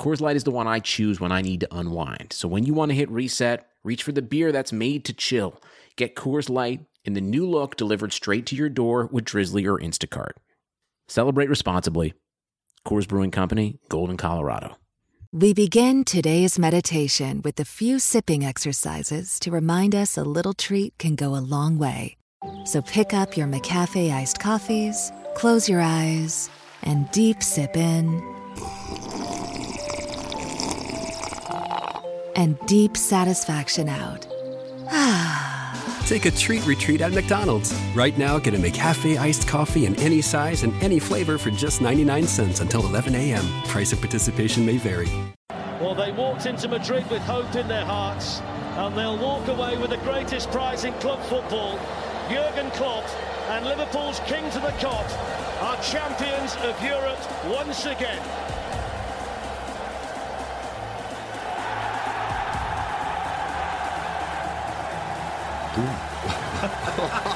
Coors Light is the one I choose when I need to unwind. So when you want to hit reset, reach for the beer that's made to chill. Get Coors Light in the new look delivered straight to your door with Drizzly or Instacart. Celebrate responsibly. Coors Brewing Company, Golden, Colorado. We begin today's meditation with a few sipping exercises to remind us a little treat can go a long way. So pick up your McCafe iced coffees, close your eyes, and deep sip in. And deep satisfaction out. Take a treat retreat at McDonald's. Right now, get a McCafe iced coffee in any size and any flavor for just 99 cents until 11 a.m. Price of participation may vary. Well, they walked into Madrid with hope in their hearts, and they'll walk away with the greatest prize in club football. Jurgen Klopp and Liverpool's king to the cop are champions of Europe once again. What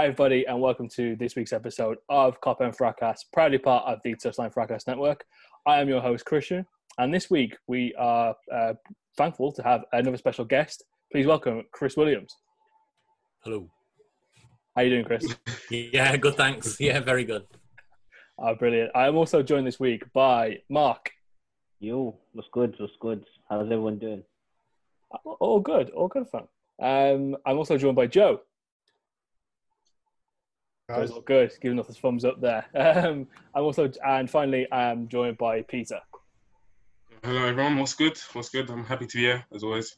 Hi, everybody, and welcome to this week's episode of Cop and Fracas, proudly part of the Touchline Fracas Network. I am your host, Christian, and this week we are uh, thankful to have another special guest. Please welcome Chris Williams. Hello. How you doing, Chris? Yeah, good. Thanks. Yeah, very good. Oh, brilliant. I am also joined this week by Mark. Yo, what's good? What's good? How's everyone doing? All good, all good fun. Um, I'm also joined by Joe. Joe's all good, giving us a thumbs up there. Um, I'm also, and finally, I'm joined by Peter. Hello everyone, what's good? What's good? I'm happy to be here as always.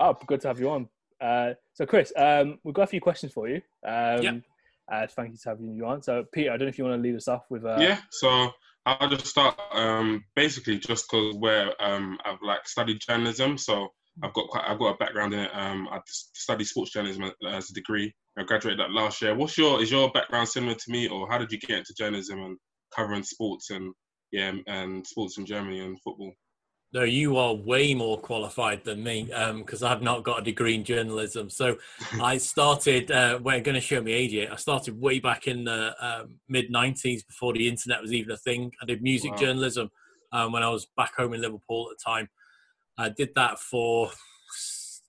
Oh, good to have you on. Uh, so, Chris, um, we've got a few questions for you. Um, Yeah. uh, thank you to having you on. So, Peter, I don't know if you want to lead us off with. Uh, yeah, so I'll just start um, basically just because where um, I've like studied journalism, so I've got quite I've got a background in it. Um, I studied sports journalism as a degree. I graduated that last year. What's your is your background similar to me, or how did you get into journalism and covering sports and yeah and sports in Germany and football? No, you are way more qualified than me because I've not got a degree in journalism. So I started, uh, we're going to show me age here. I started way back in the um, mid 90s before the internet was even a thing. I did music Wow. journalism um, when I was back home in Liverpool at the time. I did that for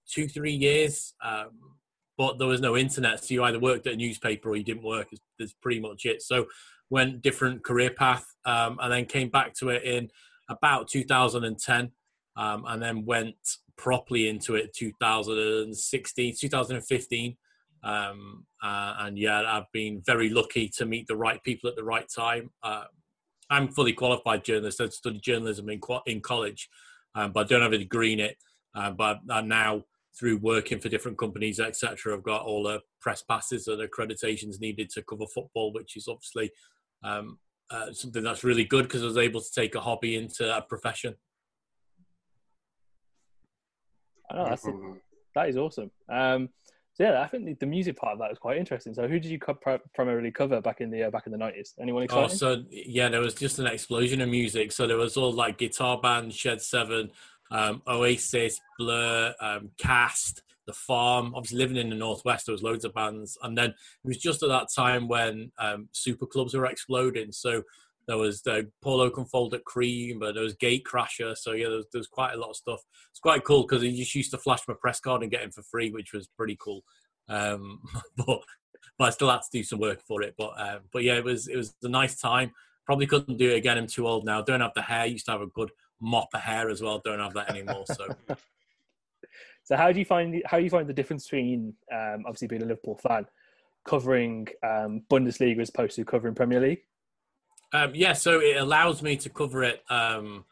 two, three years. Um, but there was no internet, so you either worked at a newspaper or you didn't work. That's pretty much it. So went different career path, um, and then came back to it in about 2010, um, and then went properly into it 2016, 2015. Um, uh, and yeah, I've been very lucky to meet the right people at the right time. Uh, I'm fully qualified journalist. I studied journalism in in college, um, but I don't have a degree in it. Uh, but I now, through working for different companies, etc., I've got all the press passes and accreditations needed to cover football, which is obviously um, uh, something that's really good because I was able to take a hobby into a profession. I know, that's, that is awesome. Um, so yeah, I think the, the music part of that is quite interesting. So, who did you co- pri- primarily cover back in the uh, back in the nineties? Anyone Oh, exciting? so yeah, there was just an explosion of music. So there was all like guitar bands, Shed Seven, um, Oasis, Blur, um, Cast. the farm. Obviously, living in the northwest, there was loads of bands, and then it was just at that time when um, super clubs were exploding. So there was the Paul Oakenfold at Cream, but there was Gate Crasher. So yeah, there was, there quite a lot of stuff. It's quite cool because he just used to flash my press card and get him for free, which was pretty cool. Um, but but I still had to do some work for it. But um, but yeah, it was it was a nice time. Probably couldn't do it again. I'm too old now. Don't have the hair. Used to have a good mop of hair as well. Don't have that anymore. So So how do you find how do you find the difference between um, obviously being a Liverpool fan, covering um, Bundesliga as opposed to covering Premier League? Um, yeah, so it allows me to cover it. Um,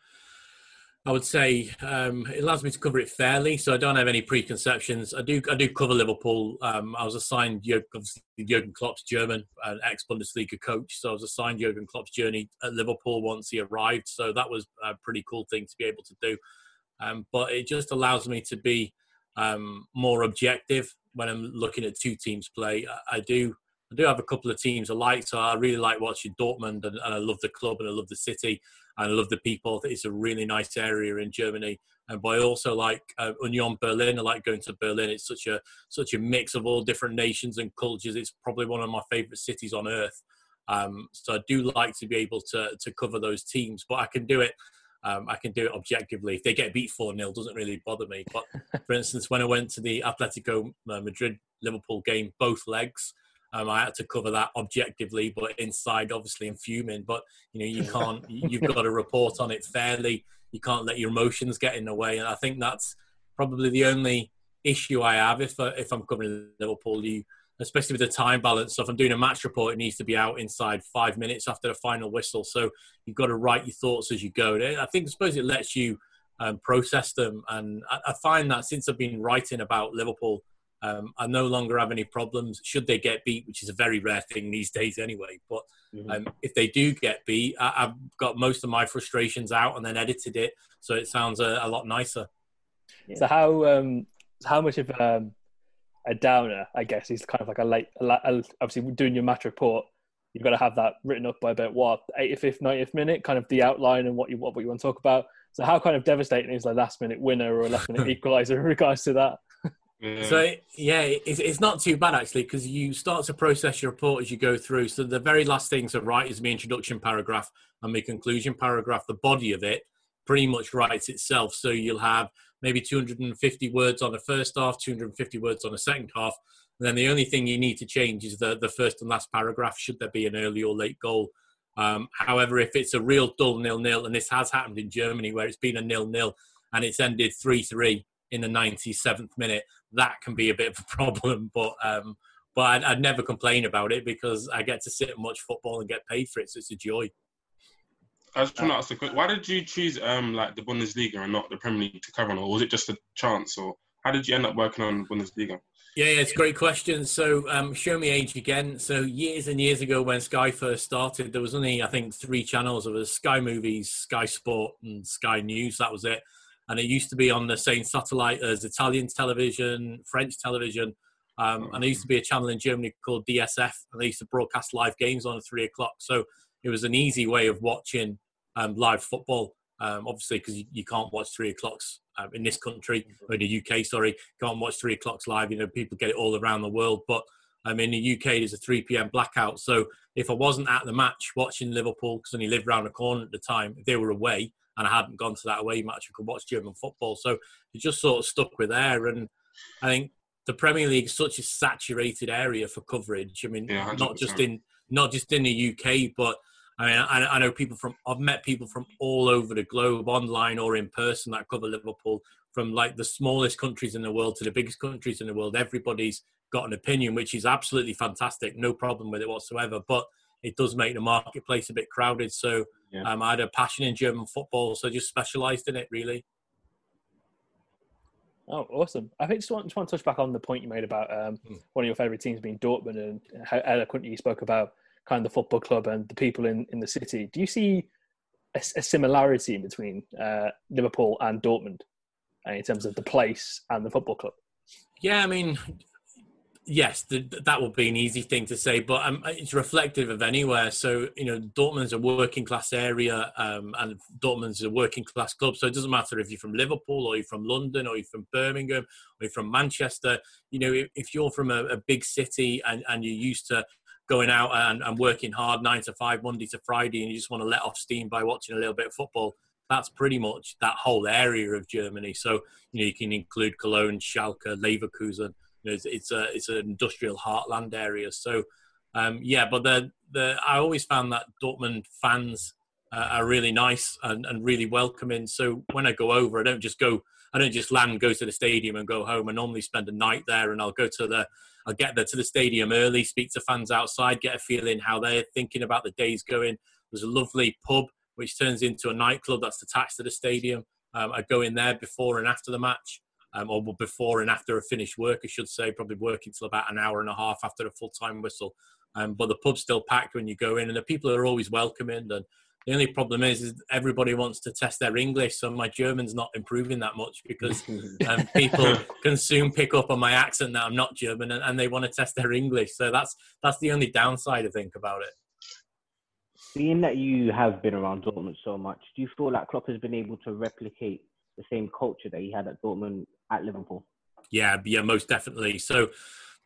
I would say um, it allows me to cover it fairly, so I don't have any preconceptions. I do I do cover Liverpool. Um, I was assigned Jurgen, Klopp's German, an ex Bundesliga coach, so I was assigned Jurgen Klopp's journey at Liverpool once he arrived. So that was a pretty cool thing to be able to do. Um, but it just allows me to be um, more objective when I'm looking at two teams play. I, I do I do have a couple of teams I like, so I really like watching Dortmund, and, and I love the club and I love the city and I love the people. It's a really nice area in Germany. And but I also like uh, Union Berlin. I like going to Berlin. It's such a such a mix of all different nations and cultures. It's probably one of my favorite cities on earth. Um, so I do like to be able to to cover those teams, but I can do it. Um, I can do it objectively. If they get beat 4 0, doesn't really bother me. But for instance, when I went to the Atletico uh, Madrid Liverpool game, both legs, um, I had to cover that objectively, but inside, obviously, I'm fuming. But you know, you can't. You've got to report on it fairly. You can't let your emotions get in the way. And I think that's probably the only issue I have if uh, if I'm covering Liverpool. You, especially with the time balance. So if I'm doing a match report, it needs to be out inside five minutes after the final whistle. So you've got to write your thoughts as you go. I think, I suppose, it lets you um, process them. And I, I find that since I've been writing about Liverpool um, I no longer have any problems should they get beat, which is a very rare thing these days anyway. But um, if they do get beat, I, I've got most of my frustrations out and then edited it, so it sounds a, a lot nicer. So how um, how much of um, a downer, I guess, is kind of like a late. A, a, obviously, doing your match report, you've got to have that written up by about what 85th, 90th minute, kind of the outline and what you what, what you want to talk about. So how kind of devastating is the last minute winner or a last minute equaliser in regards to that? So yeah, it's, it's not too bad actually because you start to process your report as you go through. So the very last thing to write is my introduction paragraph and my conclusion paragraph. The body of it pretty much writes itself. So you'll have maybe 250 words on the first half, 250 words on the second half, and then the only thing you need to change is the the first and last paragraph. Should there be an early or late goal? Um, however, if it's a real dull nil nil, and this has happened in Germany where it's been a nil nil and it's ended three three in the 97th minute, that can be a bit of a problem. But um, but I'd, I'd never complain about it because I get to sit and watch football and get paid for it, so it's a joy. I was trying to ask a quick. Why did you choose um like the Bundesliga and not the Premier League to cover on, or was it just a chance, or how did you end up working on Bundesliga? Yeah, yeah, it's a great question. So, um, show me age again. So, years and years ago, when Sky first started, there was only I think three channels. There was Sky Movies, Sky Sport, and Sky News. That was it. And it used to be on the same satellite as Italian television, French television, um, and there used to be a channel in Germany called DSF, and they used to broadcast live games on at three o'clock. So it was an easy way of watching um, live football. Um, obviously, because you, you can't watch three o'clocks um, in this country or in the UK. Sorry, can't watch three o'clocks live. You know, people get it all around the world, but um, in the UK, there's a 3 p.m. blackout. So if I wasn't at the match watching Liverpool, because I only lived around the corner at the time, if they were away and I hadn't gone to that away match, I could watch German football. So it just sort of stuck with there. And I think the Premier League is such a saturated area for coverage. I mean, Yeah, not just in not just in the UK, but I mean, I, I know people from I've met people from all over the globe, online or in person, that cover Liverpool. From like the smallest countries in the world to the biggest countries in the world, everybody's got an opinion, which is absolutely fantastic. No problem with it whatsoever. But it does make the marketplace a bit crowded. So Yeah. um, I had a passion in German football, so I just specialised in it really. Oh, awesome! I think just want, just want to touch back on the point you made about um, Hmm. one of your favourite teams being Dortmund and how eloquently you spoke about kind of the football club and the people in, in the city. Do you see a, a similarity between uh, Liverpool and Dortmund uh, in terms of the place and the football club? Yeah, I mean, yes, th that would be an easy thing to say, but um, it's reflective of anywhere. So you know, Dortmund's a working class area, um, and Dortmund's a working class club. So it doesn't matter if you're from Liverpool or you're from London or you're from Birmingham or you're from Manchester. You know, if, if you're from a, a big city and, and you're used to going out and, and working hard nine to five, Monday to Friday, and you just want to let off steam by watching a little bit of football. That's pretty much that whole area of Germany. So you know you can include Cologne, Schalke, Leverkusen. Know, it's, it's a it's an industrial heartland area. So um, yeah, but the the I always found that Dortmund fans uh, are really nice and, and really welcoming. So when I go over, I don't just go. I don't just land, go to the stadium, and go home. I normally spend a night there, and I'll go to the. I'll get there to the stadium early, speak to fans outside, get a feeling how they're thinking about the days going. There's a lovely pub which turns into a nightclub that's attached to the stadium. Um, I go in there before and after the match, um, or before and after a finished work, I should say, probably working till about an hour and a half after a full time whistle. Um, but the pub's still packed when you go in, and the people are always welcoming. And the only problem is, is everybody wants to test their English, so my German's not improving that much because um, people can soon pick up on my accent that I'm not German, and, and they want to test their English. So that's that's the only downside I think about it. Being that you have been around Dortmund so much, do you feel like Klopp has been able to replicate the same culture that he had at Dortmund at Liverpool? Yeah, yeah, most definitely. So,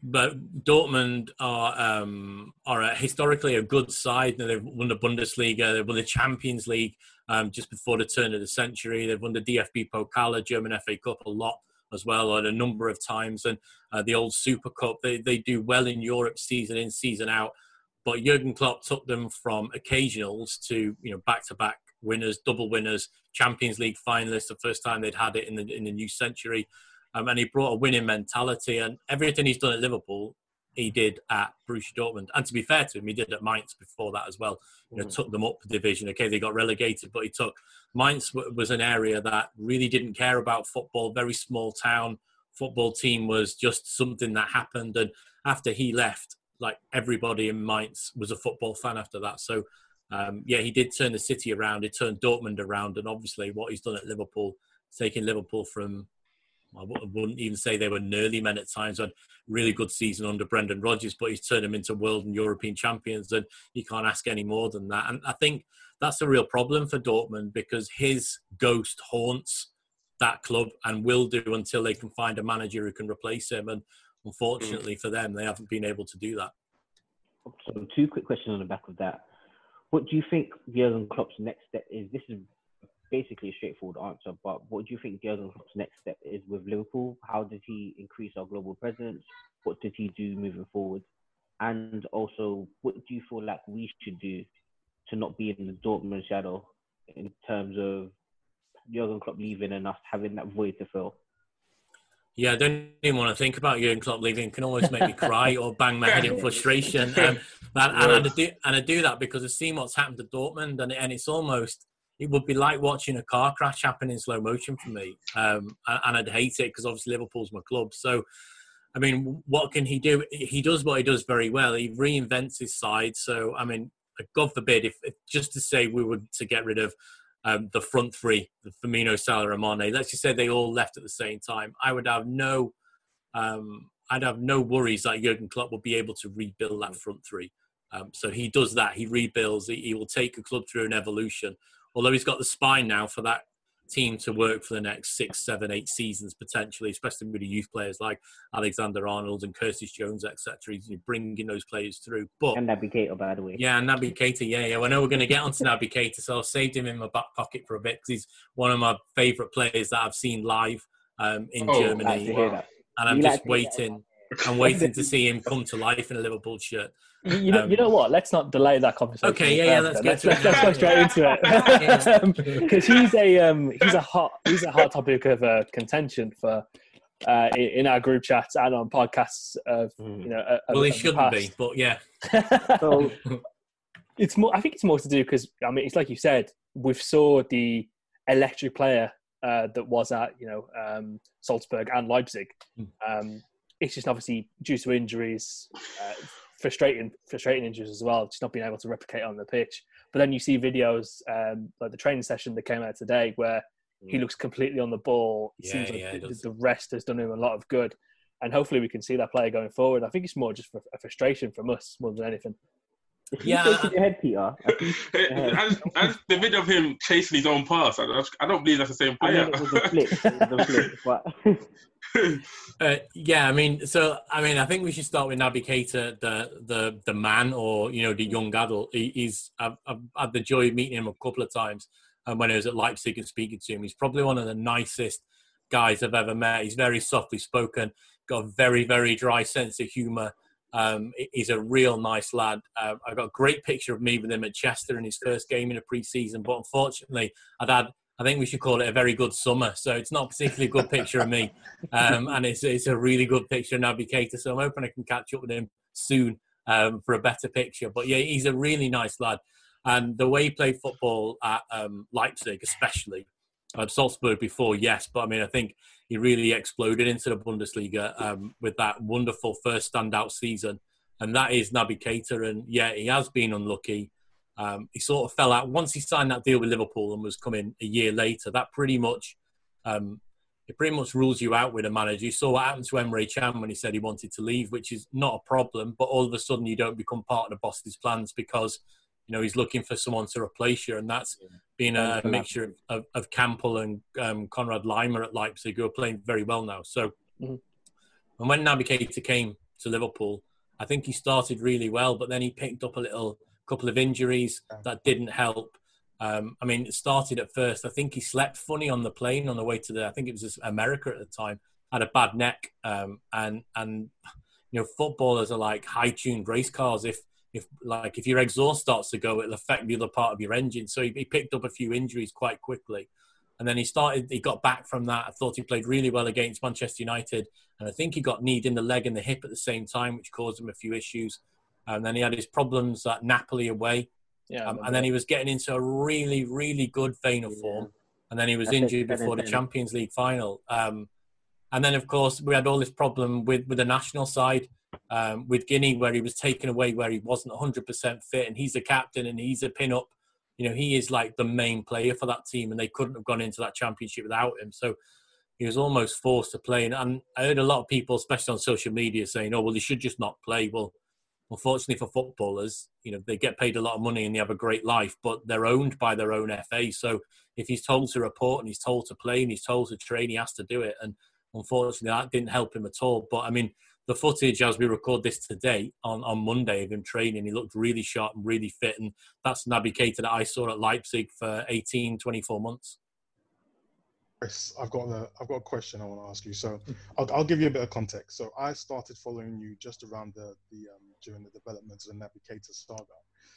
but Dortmund are um, are a, historically a good side. They've won the Bundesliga, they've won the Champions League um, just before the turn of the century. They've won the DFB Pokal, German FA Cup, a lot as well, and a number of times, and uh, the old Super Cup. They they do well in Europe, season in, season out. But Jurgen Klopp took them from occasionals to you know back to back winners, double winners, Champions League finalists. The first time they'd had it in the in the new century, um, and he brought a winning mentality. And everything he's done at Liverpool, he did at Borussia Dortmund. And to be fair to him, he did at Mainz before that as well. You know, Mhm. took them up the division. Okay, they got relegated, but he took Mainz w- was an area that really didn't care about football. Very small town football team was just something that happened. And after he left, like everybody in Mainz was a football fan after that. So um, yeah, he did turn the city around. He turned Dortmund around, and obviously what he's done at Liverpool, taking Liverpool from I wouldn't even say they were nearly men at times. Had a really good season under Brendan Rodgers, but he's turned them into world and European champions, and you can't ask any more than that. And I think that's a real problem for Dortmund because his ghost haunts that club and will do until they can find a manager who can replace him. And unfortunately for them, they haven't been able to do that. So two quick questions on the back of that. What do you think Jurgen Klopp's next step is? This is basically a straightforward answer, but what do you think Jurgen Klopp's next step is with Liverpool? How does he increase our global presence? What does he do moving forward? And also, what do you feel like we should do to not be in the Dortmund shadow in terms of Jurgen Klopp leaving and us having that void to fill? Yeah, I don't even want to think about Jurgen Klopp leaving. It can always make me cry or bang my head in frustration. Um, and, and, I do, and I do that because I've seen what's happened to Dortmund, and, and it's almost it would be like watching a car crash happen in slow motion for me. Um, and, I'd hate it because obviously Liverpool's my club. So, I mean, what can he do? He does what he does very well. He reinvents his side. So, I mean, God forbid if, if just to say we were to get rid of um, the front three, the Firmino, Salah, and Mane. Let's just say they all left at the same time. I would have no, um, I'd have no worries that Jurgen Klopp would be able to rebuild that front three. Um, so he does that. He rebuilds. He, he will take a club through an evolution. Although he's got the spine now for that team to work for the next six, seven, eight seasons potentially, especially with the youth players like Alexander Arnold and Curtis Jones, etc. He's bringing those players through. But And Naby Keita, by the way. yeah, and Naby Keita. Yeah, yeah. I know we're going to get onto Naby Keita, so I've saved him in my back pocket for a bit because he's one of my favourite players that I've seen live um, in Oh, Germany, Like to hear that. and I'm You just like to that. waiting. I'm waiting to see him come to life in a Liverpool shirt. You, you know, Um, you know what? Let's not delay that conversation. Okay, yeah, yeah, let's get let's, to let's, it. let's go straight into it because he's a um, he's a hot he's a hot topic of uh, contention for uh, in, in our group chats and on podcasts of you know. uh, Well, of- he shouldn't be, but yeah. So it's more. I think it's more to do because I mean, it's like you said, we've saw the electric player uh, that was at you know um, Salzburg and Leipzig. Hmm. Um, it's just obviously due to injuries, uh, frustrating, frustrating injuries as well, just not being able to replicate on the pitch. But then you see videos um, like the training session that came out today where he looks completely on the ball. It Yeah, seems like yeah, he the, the rest has done him a lot of good. and hopefully we can see that player going forward. I think it's more just a frustration from us more than anything. If you Yeah. shaking your head, Peter, I think- as, as the video of him chasing his own pass, I, I don't believe that's the same I player. mean, it was a flick. It was a flick, but Uh, yeah, I mean, so I mean, I think we should start with Naby Keita, the the the man, or you know, the young adult. He, he's I've, I've had the joy of meeting him a couple of times, and when I was at Leipzig and speaking to him, he's probably one of the nicest guys I've ever met. He's very softly spoken, got a very very dry sense of humour. Um, he's a real nice lad. Uh, I got a great picture of me with him at Chester in his first game in a pre-season, but unfortunately, I'd had I think we should call it a very good summer. So it's not particularly a good picture of me, um, and it's it's a really good picture of Naby. So I'm hoping I can catch up with him soon um, for a better picture. But yeah, he's a really nice lad, and the way he played football at um, Leipzig, especially at Salzburg before, yes, but I mean I think he really exploded into the Bundesliga um, with that wonderful first standout season, and that is Naby Keita. And yeah, he has been unlucky. Um, he sort of fell out once he signed that deal with Liverpool and was coming a year later. That pretty much, um, it pretty much rules you out with a manager. You saw what happened to Emre Can when he said he wanted to leave, which is not a problem. But all of a sudden, you don't become part of the boss's plans because you know he's looking for someone to replace you, and that's been a, mixture of, of, of Kampl and um, Konrad Laimer at Leipzig, who are playing very well now. So, Mhm. and when Naby Keita came to Liverpool, I think he started really well, but then he picked up a little couple of injuries that didn't help. Um, I mean, it started at first. I think he slept funny on the plane on the way to the. I think it was America at the time. Had a bad neck, um, and and you know, footballers are like high-tuned race cars. If if like if your exhaust starts to go, it'll affect the other part of your engine. So he, he picked up a few injuries quite quickly, and then he started. He got back from that. I thought he played really well against Manchester United, and I think he got kneed in the leg and the hip at the same time, which caused him a few issues. And then he had his problems at Napoli away, Yeah, um, and then he was getting into a really, really good vein of form. And then he was injured before the. Champions League final. Um, and then, of course, we had all this problem with, with the national side, um, with Guinea, where he was taken away, where he wasn't 100% fit, and he's a captain and he's a pin up. You know, he is like the main player for that team, and they couldn't have gone into that championship without him. So he was almost forced to play. And, and I heard a lot of people, especially on social media, saying, "Oh, well, he should just not play." Well, unfortunately for footballers, you know, they get paid a lot of money and they have a great life, but they're owned by their own FA. So if he's told to report and he's told to play and he's told to train, he has to do it. And unfortunately, that didn't help him at all. But I mean, the footage as we record this today on, on Monday of him training, he looked really sharp and really fit. And that's Naby Keita that I saw at Leipzig for 18, 24 months. Chris, I've got a I've got a question I want to ask you. So I'll, I'll give you a bit of context. So I started following you just around the the um, during the development of the Naby Keita saga,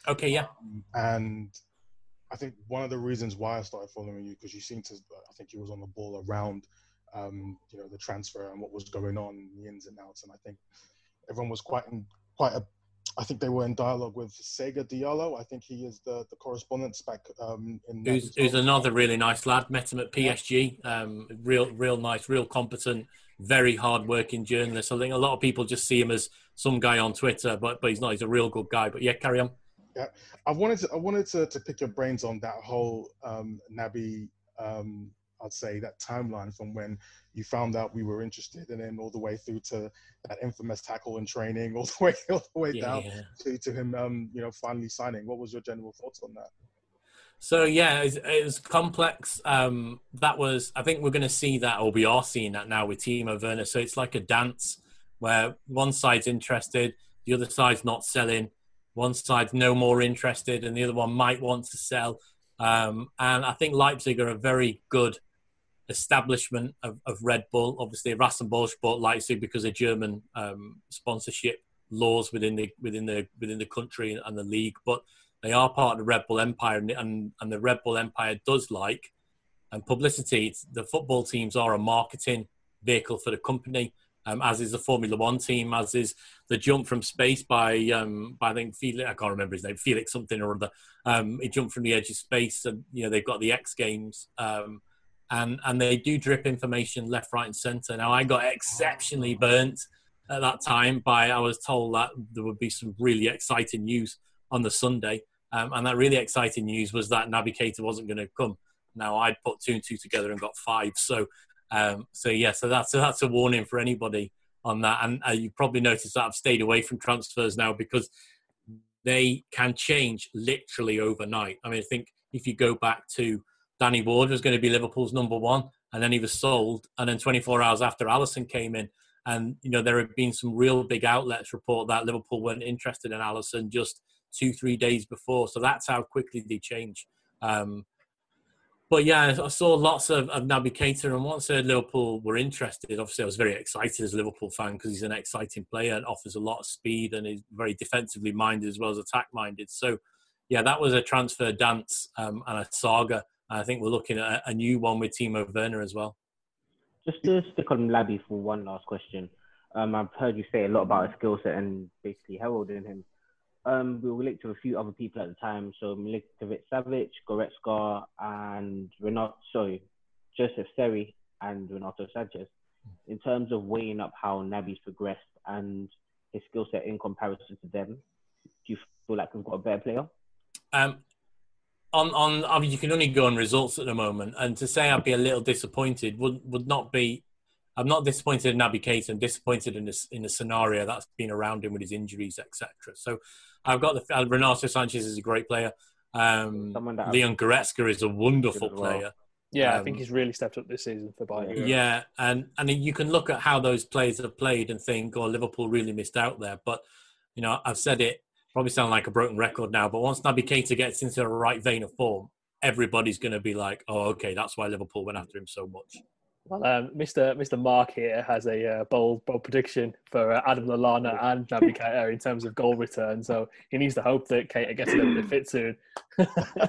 Okay, yeah. Um, and I think one of the reasons why I started following you because you seemed to I think you was on the ball around um, you know the transfer and what was going on, the ins and outs, and I think everyone was quite in quite a I think they were in dialogue with Sega Diallo. I think he is the, the correspondence back um, in. who's, who's another really nice lad. Met him at PSG. Um, real, real nice, real competent, very hard-working journalist. I think a lot of people just see him as some guy on Twitter, but but he's not. He's a real good guy. But yeah, carry on. Yeah, I wanted to I wanted to, to pick your brains on that whole um, Naby. Um, I'd say that timeline from when you found out we were interested, and then all the way through to that infamous tackle and training, all the way all the way down Yeah. to, to him, um, you know, finally signing. What was your general thoughts on that? So yeah, it was, it was complex. Um, that was, I think we're going to see that, or we are seeing that now with Timo Werner. So it's like a dance where one side's interested, the other side's not selling. One side's no more interested, and the other one might want to sell. Um, and I think Leipzig are a very good establishment of, of Red Bull. Obviously, Rasenball bought Leipzig because of German um, sponsorship laws within the within the within the country and the league, but they are part of the Red Bull Empire, and and, and the Red Bull Empire does like and publicity. The football teams are a marketing vehicle for the company. Um, as is the Formula One team, as is the jump from space by um, by I think Felix, I can't remember his name, Felix something or other. Um, he jumped from the edge of space, and you know they've got the X Games, um, and and they do drip information left, right, and centre. Now I got exceptionally burnt at that time by I was told that there would be some really exciting news on the Sunday, um, and that really exciting news was that Keita wasn't going to come. Now I'd put two and two together and got five, so um, so yeah, so that's that's a warning for anybody on that. And uh, you probably noticed that I've stayed away from transfers now because they can change literally overnight. I mean, I think if you go back to Danny Ward was going to be Liverpool's number one, and then he was sold, and then 24 hours after Alisson came in, and you know there have been some real big outlets report that Liverpool weren't interested in Alisson just two three days before. So that's how quickly they change. Um, but yeah, I saw lots of, of Naby Keita, and once heard Liverpool were interested, obviously I was very excited as a Liverpool fan because he's an exciting player and offers a lot of speed and is very defensively minded as well as attack minded. So yeah, that was a transfer dance um, and a saga. I think we're looking at a, new one with Timo Werner as well. Just to stick on Naby for one last question. Um, I've heard you say a lot about his skill set and basically heralding him. Um, we were linked to a few other people at the time, so Milinkovic Savic, Goretzka, and Renato, sorry, Joseph Seri and Renato Sanchez. In terms of weighing up how Naby's progressed and his skill set in comparison to them, do you feel like we've got a better player? Um, on on I mean, you can only go on results at the moment, and to say I'd be a little disappointed would would not be. I'm not disappointed in Naby Keita. I'm disappointed in this in the scenario that's been around him with his injuries, etc. So, I've got the uh, Renato Sanchez is a great player. Um, Leon Goretzka is a wonderful well. player. Yeah, I Um, think he's really stepped up this season for Bayern. Yeah. and and you can look at how those players have played and think, "Oh, Liverpool really missed out there." But you know, I've said it. Probably sound like a broken record now, but once Naby Keita gets into the right vein of form, everybody's going to be like, "Oh, okay, that's why Liverpool went after him so much." Well, um, Mr. Mr. Mark here has a uh, bold bold prediction for uh, Adam Lallana and Naby Keita in terms of goal return. So he needs to hope that Keita gets a little bit fit soon.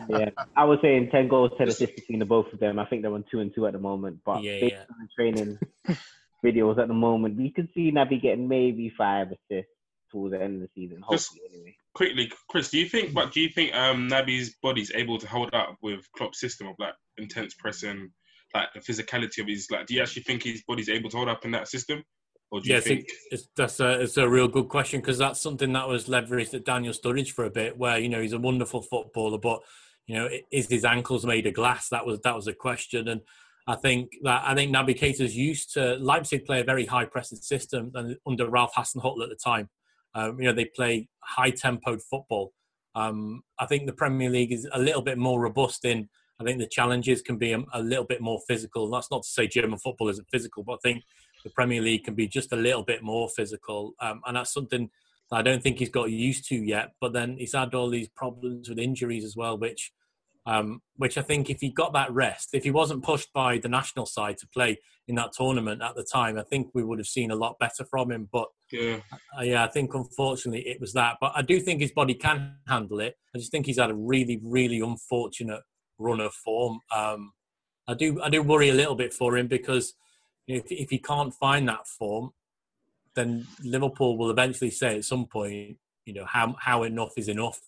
yeah, I was saying 10 goals, 10 assists between the both of them. I think they're on two and two at the moment. But Yeah, based yeah. on the training videos at the moment, we could see Naby getting maybe five assists towards the end of the season. Just- anyway. Quickly, Chris, do you think? But do you think um, Naby's body's able to hold up with Klopp's system of like intense pressing, like the physicality of his? Like, do you actually think his body's able to hold up in that system, or do you Yeah, think? it's, it's, that's a, it's a real good question because that's something that was leveraged at Daniel Sturridge for a bit, where you know he's a wonderful footballer, but you know is his ankles made of glass? That was that was a question, and I think that I think Naby Keita's used to Leipzig play a very high pressing system and under Ralph Hasenhüttl at the time. Um, you know they play high tempoed football. Um, I think the Premier League is a little bit more robust in. I think the challenges can be a, a little bit more physical. That's not to say German football isn't physical, but I think the Premier League can be just a little bit more physical, um, and that's something that I don't think he's got used to yet. But then he's had all these problems with injuries as well, which, um, which I think if he got that rest, if he wasn't pushed by the national side to play in that tournament at the time, I think we would have seen a lot better from him. But Yeah, uh, yeah, I think unfortunately it was that. But I do think his body can handle it. I just think he's had a really, really unfortunate run of form. Um, I do, I do worry a little bit for him because if if he can't find that form, then Liverpool will eventually say at some point, you know, how how enough is enough.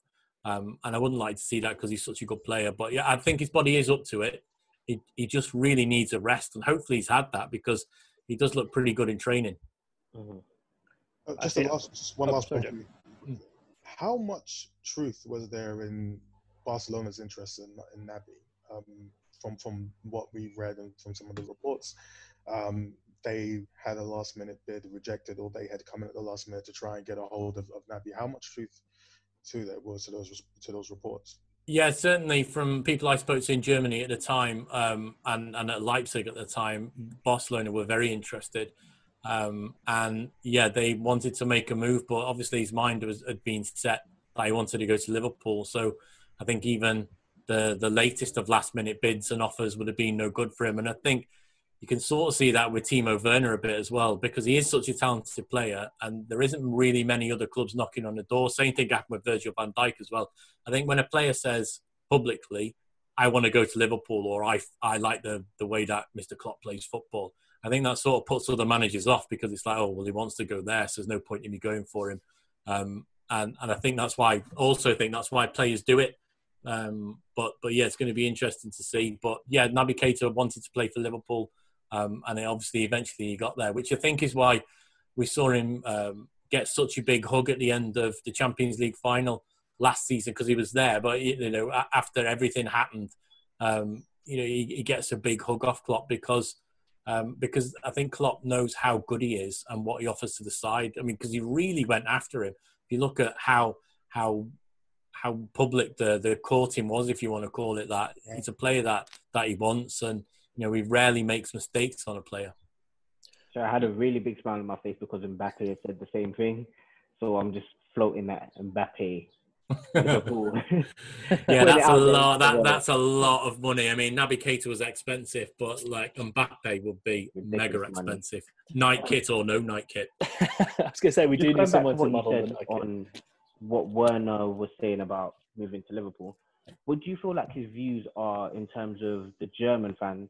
Um, and I wouldn't like to see that because he's such a good player. But yeah, I think his body is up to it. He he just really needs a rest, and hopefully he's had that because he does look pretty good in training. Mhm. Uh, just see- last, just one oh, last sorry, point. for. How much truth was there in Barcelona's interest in, in Naby? Um, from from what we read and from some of the reports, um, they had a last minute bid rejected, or they had come in at the last minute to try and get a hold of, of Naby. How much truth to that was to those to those reports? Yeah, certainly from people I spoke to in Germany at the time um, and, and at Leipzig at the time, Barcelona were very interested. Um, and yeah, they wanted to make a move, but obviously his mind was, had been set that he wanted to go to Liverpool. So I think even the, the latest of last minute bids and offers would have been no good for him. And I think you can sort of see that with Timo Werner a bit as well, because he is such a talented player, and there isn't really many other clubs knocking on the door. Same thing happened with Virgil van Dijk as well. I think when a player says publicly, "I want to go to Liverpool," or "I I like the the way that Mr. Klopp plays football," I think that sort of puts other managers off because it's like, "Oh, well, he wants to go there, so there's no point in me going for him." Um, and and I think that's why. Also, think that's why players do it. Um, but but yeah, it's going to be interesting to see. But yeah, Naby Keita wanted to play for Liverpool, um, and obviously eventually he got there, which I think is why we saw him um, get such a big hug at the end of the Champions League final last season because he was there. But you know, after everything happened, um, you know, he, he gets a big hug off Klopp because um, because I think Klopp knows how good he is and what he offers to the side. I mean, because he really went after him. If you look at how how how public the the courting was, if you want to call it that, Yeah. he's a player that that he wants, and you know he rarely makes mistakes on a player. So I had a really big smile on my face because Mbappe had said the same thing. So I'm just floating that Mbappe. Liverpool. yeah, that's a lot. That that's a lot of money. I mean, Naby Keita was expensive, but like Mbappe would be mega money. expensive. Night kit or no night kit. I was going to say we Just do need someone to to model the said Nike. on what Werner was saying about moving to Liverpool. What do you feel like his views are in terms of the German fans?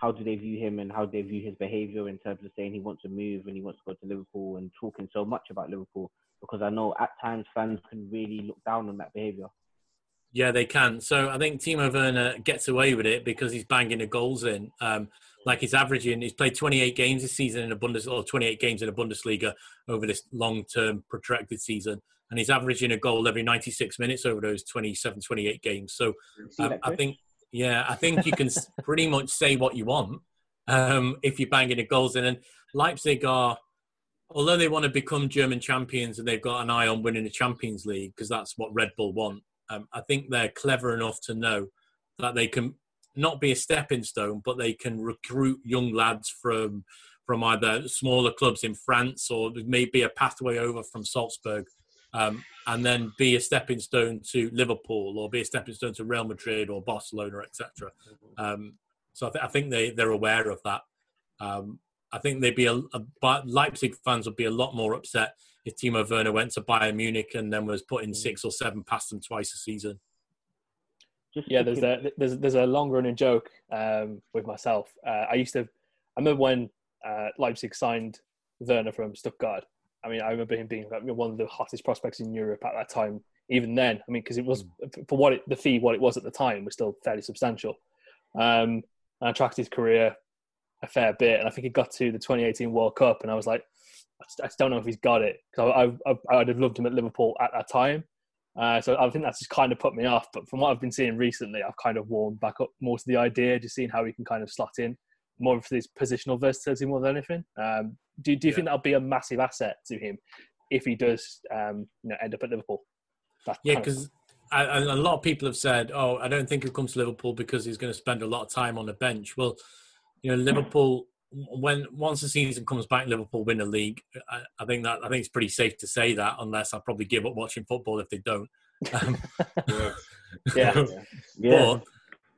How do they view him and how do they view his behaviour in terms of saying he wants to move and he wants to go to Liverpool and talking so much about Liverpool? Because I know at times fans can really look down on that behaviour. Yeah, they can. So I think Timo Werner gets away with it because he's banging the goals in. Um, like he's averaging, he's played 28 games this season in a Bundes or 28 games in a Bundesliga over this long-term protracted season, and he's averaging a goal every 96 minutes over those 27, 28 games. So um, I think, yeah, I think you can pretty much say what you want um, if you're banging the goals in. And Leipzig are, although they want to become German champions and they've got an eye on winning the Champions League because that's what Red Bull want. Um, I think they're clever enough to know that they can not be a stepping stone, but they can recruit young lads from from either smaller clubs in France or maybe a pathway over from Salzburg, um, and then be a stepping stone to Liverpool or be a stepping stone to Real Madrid or Barcelona, etc. Um, so I, th- I think they they're aware of that. Um, I think they'd be a, a but Leipzig fans would be a lot more upset if Timo Werner went to Bayern Munich and then was putting six or seven past them twice a season. Just Yeah, there's a, there's there's a long running joke um, with myself. Uh, I used to, I remember when uh, Leipzig signed Werner from Stuttgart. I mean, I remember him being like, one of the hottest prospects in Europe at that time. Even then, I mean, because it was for what it, the fee, what it was at the time, was still fairly substantial. Um, and I tracked his career a fair bit, and I think he got to the 2018 World Cup, and I was like, I just, I just don't know if he's got it because I, I, I'd have loved him at Liverpool at that time. Uh, so I think that's just kind of put me off. But from what I've been seeing recently, I've kind of warmed back up more to the idea, just seeing how he can kind of slot in more of his positional versatility more than anything. Um, do do you think that'll be a massive asset to him if he does, um, you know, end up at Liverpool? That's Yeah, because a lot of people have said, "Oh, I don't think he'll come to Liverpool because he's going to spend a lot of time on the bench." Well, you know, Liverpool when once the season comes back, Liverpool win a league. I, I think that I think it's pretty safe to say that, unless I probably give up watching football if they don't. Um, Yeah. yeah, yeah. But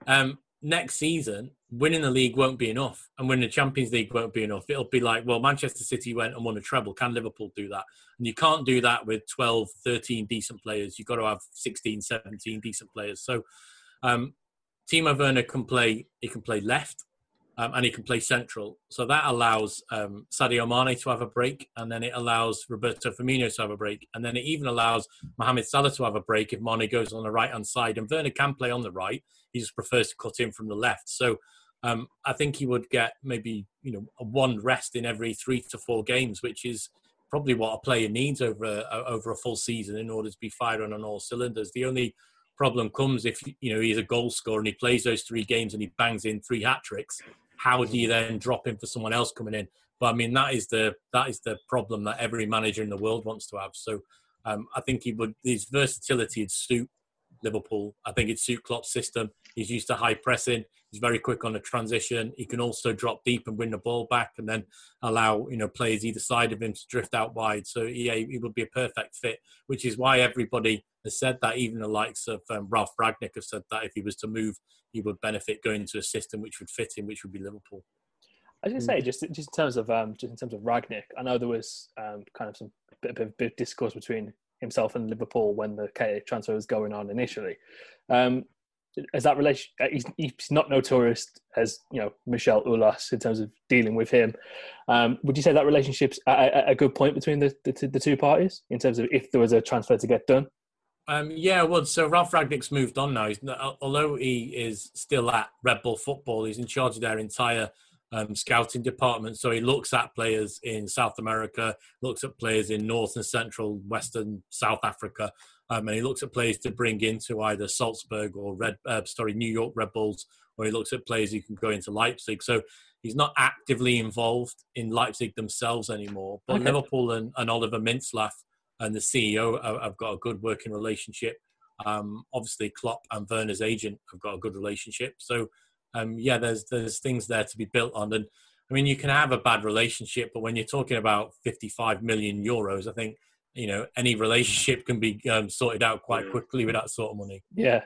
um, next season, winning the league won't be enough, and winning the Champions League won't be enough. It'll be like, well, Manchester City went and won a treble. Can Liverpool do that? And you can't do that with 12, 13 decent players. You've got to have 16, 17 decent players. So, um, Timo Werner can play. He can play left. Um, and he can play central. So that allows um, Sadio Mane to have a break, and then it allows Roberto Firmino to have a break, and then it even allows Mohamed Salah to have a break if Mane goes on the right hand side. And Werner can play on the right; he just prefers to cut in from the left. So um, I think he would get maybe you know one rest in every three to four games, which is probably what a player needs over a, over a full season in order to be firing on all cylinders. The only problem comes if you know he's a goal scorer and he plays those three games and he bangs in three hat tricks. How do you then drop him for someone else coming in? But I mean that is the that is the problem that every manager in the world wants to have. So um, I think he would his versatility would suit Liverpool. I think it'd suit Klopp's system. He's used to high pressing. He's very quick on the transition. He can also drop deep and win the ball back, and then allow you know players either side of him to drift out wide. So yeah, he would be a perfect fit. Which is why everybody has said that. Even the likes of um, Ralph Rangnick have said that if he was to move, he would benefit going into a system which would fit him, which would be Liverpool. I was going to say, just just in terms of um, just in terms of Rangnick, I know there was um, kind of some bit, bit, bit of discourse between himself and Liverpool when the transfer was going on initially. Um, as that relation, uh, he's, he's not notorious as you know Michel Ulas in terms of dealing with him. Um, would you say that relationship's a, a, good point between the, the two- the two parties in terms of if there was a transfer to get done? Um, yeah, well, so Ralph Rangnick's moved on now. He's although he is still at Red Bull Football, he's in charge of their entire um, scouting department. So he looks at players in South America, looks at players in North and Central, Western South Africa, um, and he looks at players to bring into either Salzburg or Red, uh, sorry, New York Red Bulls, or he looks at players who can go into Leipzig. So he's not actively involved in Leipzig themselves anymore. But Okay. Liverpool and, and Oliver Mintzlaff and the CEO have, got a good working relationship. Um, obviously, Klopp and Werner's agent have got a good relationship. So, um, yeah, there's there's things there to be built on. And I mean, you can have a bad relationship, but when you're talking about 55 million euros, I think you know any relationship can be um, sorted out quite quickly with that sort of money. Yeah.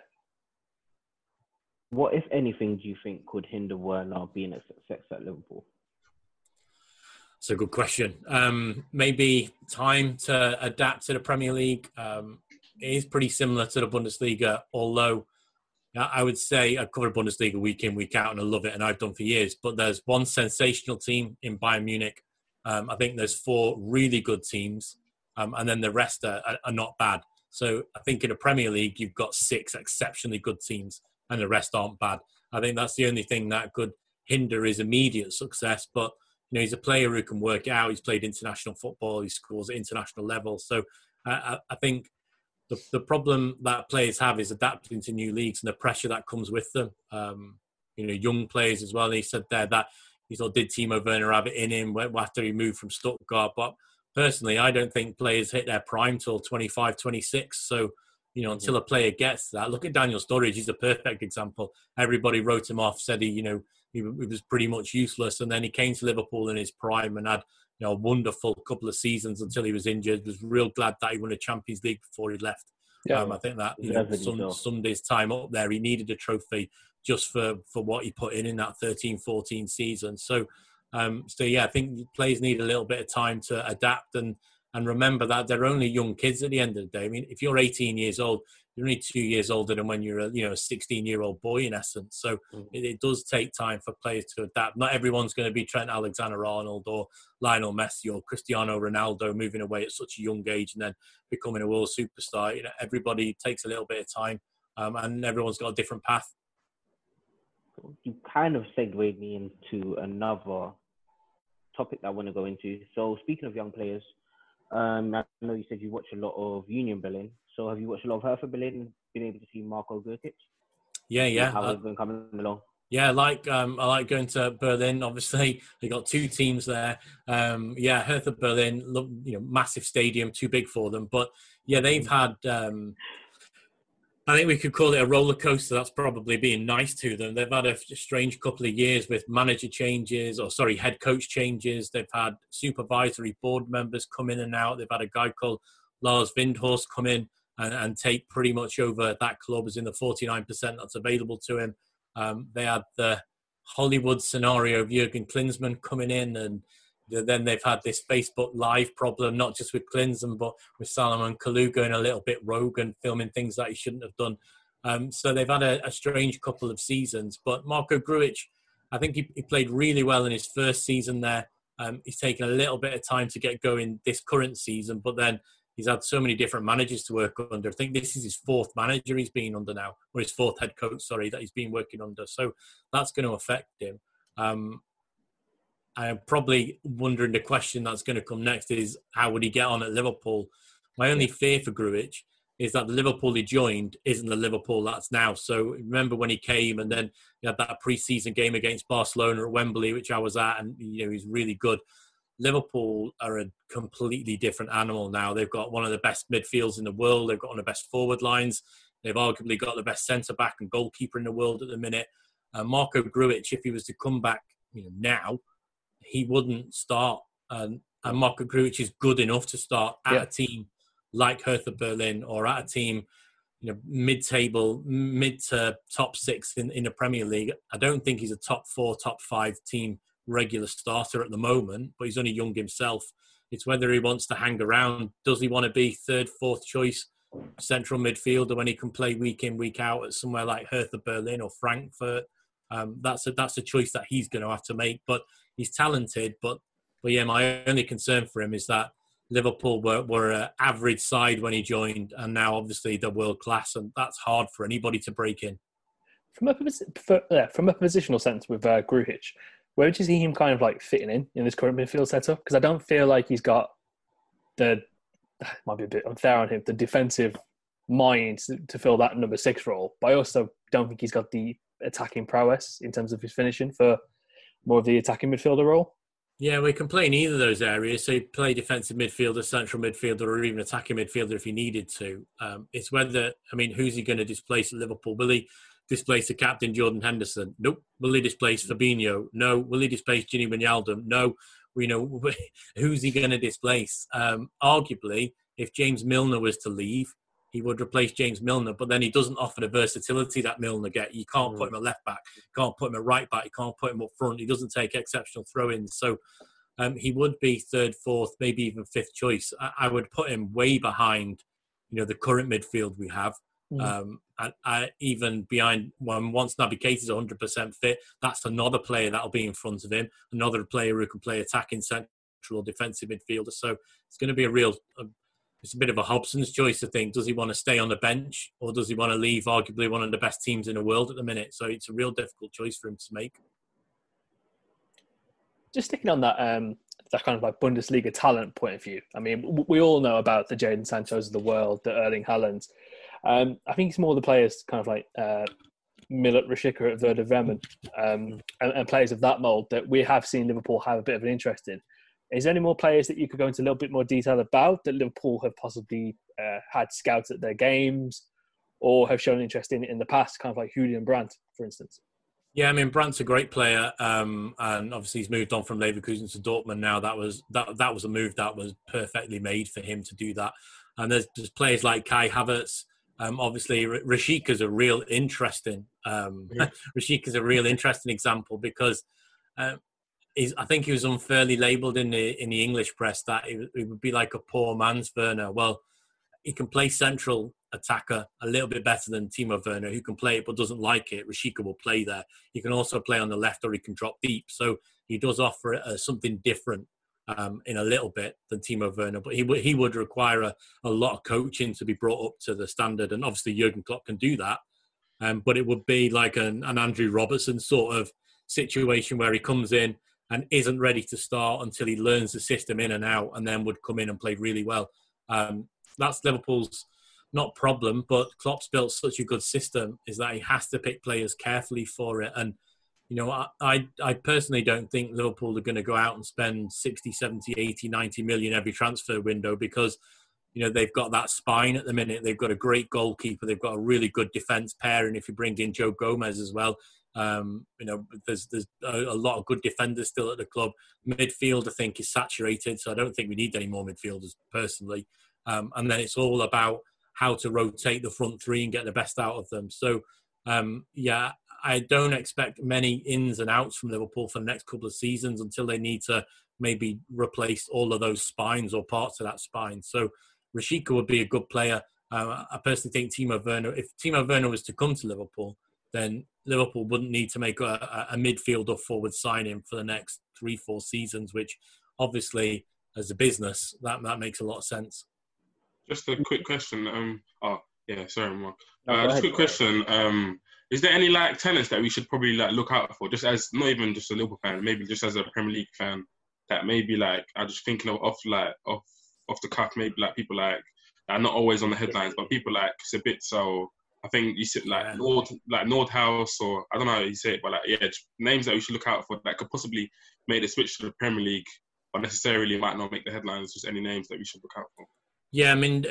What, if anything, do you think could hinder Werner being a success at Liverpool? It's a good question. Um, maybe time to adapt to the Premier League. Um, it is pretty similar to the Bundesliga, although I would say I cover Bundesliga week in, week out, and I love it, and I've done for years. But there's one sensational team in Bayern Munich. Um, I think there's four really good teams, um, and then the rest are, are, not bad. So I think in the Premier League, you've got six exceptionally good teams, and the rest aren't bad. I think that's the only thing that could hinder his immediate success. But you know, he's a player who can work out. He's played international football. He scores at international level. So uh, I, I think the, the problem that players have is adapting to new leagues and the pressure that comes with them. Um, you know, young players as well. And he said there that he sort of did Timo Werner have it in him after he moved from Stuttgart. But personally, I don't think players hit their prime till 25, 26. So, you know, until a player gets that, look at Daniel Sturridge. He's a perfect example. Everybody wrote him off, said he, you know, he, he was pretty much useless. And then he came to Liverpool in his prime and had, you know, a wonderful couple of seasons until he was injured. Was real glad that he won a Champions League before he left. Yeah. Um, I think that you know, so. Sunday's time up there, he needed a trophy just for, for what he put in in that 13-14 season. So, um, so yeah, I think players need a little bit of time to adapt and and remember that they're only young kids at the end of the day. I mean, if you're 18 years old, you're only two years older than when you're a you know a 16 year old boy in essence. So it, it does take time for players to adapt. Not everyone's going to be Trent Alexander-Arnold or Lionel Messi or Cristiano Ronaldo moving away at such a young age and then becoming a world superstar. You know, everybody takes a little bit of time, um, and everyone's got a different path. You kind of segued me into another topic that I want to go into. So, speaking of young players, um, I know you said you watch a lot of Union Berlin. So, have you watched a lot of Hertha Berlin? Been able to see Marco Grujic? Yeah, yeah. How Uh, been coming along? Yeah, I like um, I like going to Berlin. Obviously, they got two teams there. Um, yeah, Hertha Berlin, you know, massive stadium, too big for them. But yeah, they've had. Um, I think we could call it a roller coaster. That's probably being nice to them. They've had a strange couple of years with manager changes, or sorry, head coach changes. They've had supervisory board members come in and out. They've had a guy called Lars Windhorst come in and, and take pretty much over that club as in the 49% that's available to him. Um, they had the Hollywood scenario of Jurgen Klinsmann coming in, and then they've had this Facebook Live problem, not just with Klinsmann, but with Salomon Kalou going a little bit rogue and filming things that he shouldn't have done. Um, so they've had a, a strange couple of seasons. But Marco Grujic, I think he, he played really well in his first season there. Um, he's taken a little bit of time to get going this current season, but then he's had so many different managers to work under. I think this is his fourth manager he's been under now, or his fourth head coach, sorry, that he's been working under. So that's going to affect him. Um, I'm probably wondering the question that's going to come next is how would he get on at Liverpool? My only fear for Grujic is that the Liverpool he joined isn't the Liverpool that's now. So remember when he came and then he had that pre-season game against Barcelona at Wembley, which I was at, and you know he's really good. Liverpool are a completely different animal now. They've got one of the best midfields in the world. They've got one of the best forward lines. They've arguably got the best centre back and goalkeeper in the world at the minute. Uh, Marco Grujic, if he was to come back you know, now, he wouldn't start. Um, and Marco Grujic is good enough to start at Yeah. a team like Hertha Berlin or at a team, you know, mid-table, mid to top six in, in the Premier League. I don't think he's a top four, top five team regular starter at the moment, but he's only young himself. It's whether he wants to hang around. Does he want to be third, fourth choice central midfielder when he can play week in, week out at somewhere like Hertha Berlin or Frankfurt? Um, that's a that's a choice that he's going to have to make. But he's talented. But but yeah, my only concern for him is that Liverpool were were an average side when he joined, and now obviously they're world class, and that's hard for anybody to break in. From a from a positional sense with uh, Grujic, where would you see him kind of like fitting in in this current midfield setup? Because I don't feel like he's got the might be a bit unfair on him the defensive mind to, fill that number six role, but I also don't think he's got the attacking prowess in terms of his finishing for more of the attacking midfielder role? Yeah, we can play in either of those areas. So play defensive midfielder, central midfielder, or even attacking midfielder if he needed to. Um, it's whether, I mean, who's he going to displace at Liverpool? Will he displace the captain, Jordan Henderson? Nope. Will he displace Fabinho? No. Will he displace Gini Wijnaldum? No. We know who's he going to displace? Um, arguably, if James Milner was to leave, he would replace James Milner, but then he doesn't offer the versatility that Milner get. You can't put him at left back, you can't put him at right back, you can't put him up front. He doesn't take exceptional throw-ins, so um, he would be third, fourth, maybe even fifth choice. I, I, would put him way behind, you know, the current midfield we have. Mm. Um, and I, even behind when once Naby Keita is 100% fit, that's another player that'll be in front of him, another player who can play attacking central or defensive midfielder. So it's going to be a real, a, it's a bit of a Hobson's choice, I think. Does he want to stay on the bench or does he want to leave arguably one of the best teams in the world at the minute? So it's a real difficult choice for him to make. Just sticking on that, um, that kind of like Bundesliga talent point of view. I mean, we all know about the Jadon Sancho's of the world, the Erling Haaland. Um, I think it's more the players kind of like uh, Milot Rashica at Werder Bremen um, and, and, players of that mould that we have seen Liverpool have a bit of an interest in. Is there any more players that you could go into a little bit more detail about that Liverpool have possibly uh, had scouts at their games or have shown interest in in the past, kind of like Julian Brandt, for instance? Yeah, I mean Brandt's a great player, um, and obviously he's moved on from Leverkusen to Dortmund. Now that was that that was a move that was perfectly made for him to do that. And there's, there's players like Kai Havertz. Um, obviously, Rashik is a real interesting. Um, yeah. Rashik is a real interesting example because uh, I think he was unfairly labelled in the in the English press that it, it, would be like a poor man's Werner. Well, he can play central attacker a little bit better than Timo Werner, who can play it but doesn't like it. Rashica will play there. He can also play on the left, or he can drop deep. So he does offer uh, something different um, in a little bit than Timo Werner, but he w- he would require a, a lot of coaching to be brought up to the standard. And obviously, Jurgen Klopp can do that. Um, but it would be like an, an Andrew Robertson sort of situation where he comes in and isn't ready to start until he learns the system in and out, and then would come in and play really well. Um, that's Liverpool's not problem, but Klopp's built such a good system is that he has to pick players carefully for it. And you know, I, I, I personally don't think Liverpool are going to go out and spend 60, 70, 80, 90 million every transfer window because you know they've got that spine at the minute. They've got a great goalkeeper. They've got a really good defense pair, and if you bring in Joe Gomez as well, um, you know, there's there's a, a, lot of good defenders still at the club. Midfield, I think, is saturated, so I don't think we need any more midfielders personally. Um, and then it's all about how to rotate the front three and get the best out of them. So, um, yeah, I don't expect many ins and outs from Liverpool for the next couple of seasons until they need to maybe replace all of those spines or parts of that spine. So, Rashica would be a good player. Uh, I personally think Timo Werner, if Timo Werner was to come to Liverpool, then Liverpool wouldn't need to make a, a midfield or forward signing for the next three, four seasons, which obviously, as a business, that, that makes a lot of sense. Just a quick question. Um, oh, yeah, sorry, Mark. Uh, just a quick question. Um, is there any like tenants that we should probably like look out for, just as not even just a Liverpool fan, maybe just as a Premier League fan, that maybe like I'm just thinking of off like off off the cuff, maybe like people like are not always on the headlines, but people like it's a bit so I think you said like yeah. Nord, like Nordhaus, or I don't know how you say it, but like yeah, names that we should look out for that could possibly make the switch to the Premier League, but necessarily might not make the headlines. Just any names that we should look out for. Yeah, I mean,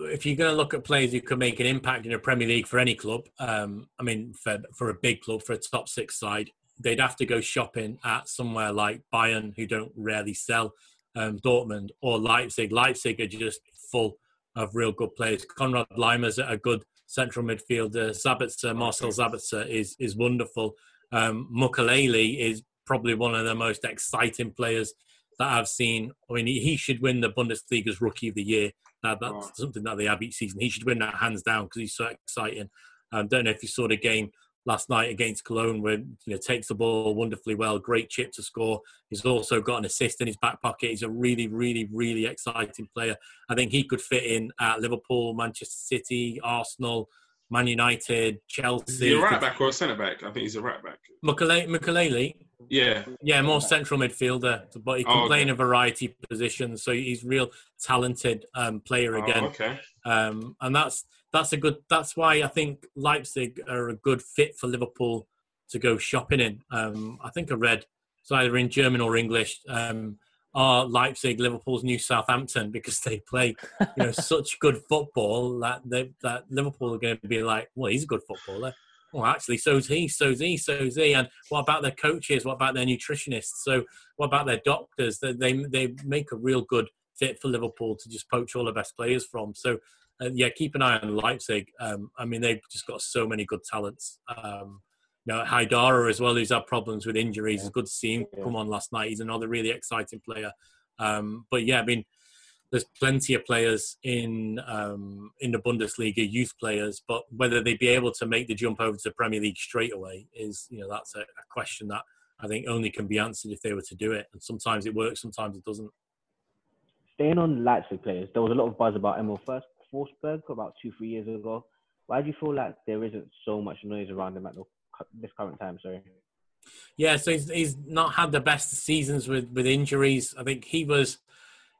if you're going to look at players who could make an impact in a Premier League for any club, um, I mean, for for a big club, for a top six side, they'd have to go shopping at somewhere like Bayern, who don't rarely sell, um, Dortmund or Leipzig. Leipzig are just full of real good players. Konrad Laimer's a good central midfielder. Sabitzer, Marcel Sabitzer is is wonderful. Um, is probably one of the most exciting players that I've seen. I mean, he, he should win the Bundesliga's Rookie of the Year. Uh, that's oh. something that they have each season. He should win that hands down because he's so exciting. I um, don't know if you saw the game last night against Cologne, where you know takes the ball wonderfully well, great chip to score. He's also got an assist in his back pocket. He's a really, really, really exciting player. I think he could fit in at Liverpool, Manchester City, Arsenal. Man United, Chelsea. Is he a right back or a centre back? I think he's a right back. Mukiele, Yeah. Yeah, more central midfielder, but he can oh, play in a variety of positions. So he's real talented um, player oh, again. Oh, okay. Um, and that's that's a good. That's why I think Leipzig are a good fit for Liverpool to go shopping in. Um, I think I read it's either in German or English. Um, are Leipzig Liverpool's new Southampton because they play you know such good football that they, that Liverpool are going to be like, well, he's a good footballer. Well, actually, so's he, so's he, so's he. And what about their coaches? What about their nutritionists? So, what about their doctors? They they, they make a real good fit for Liverpool to just poach all the best players from. So, uh, yeah, keep an eye on Leipzig. Um, I mean, they've just got so many good talents. Um, you know, Haidara as well, who's had problems with injuries. It's good to see him come on last night. He's another really exciting player. Um, but yeah, I mean, there's plenty of players in um, in the Bundesliga, youth players, but whether they'd be able to make the jump over to the Premier League straight away is, you know, that's a, a question that I think only can be answered if they were to do it. And sometimes it works, sometimes it doesn't. Staying on Leipzig players, there was a lot of buzz about Emil First Forsberg about two, three years ago. Why do you feel like there isn't so much noise around him at the, this current time? Sorry. Yeah, so he's, he's not had the best seasons with, with injuries. I think he was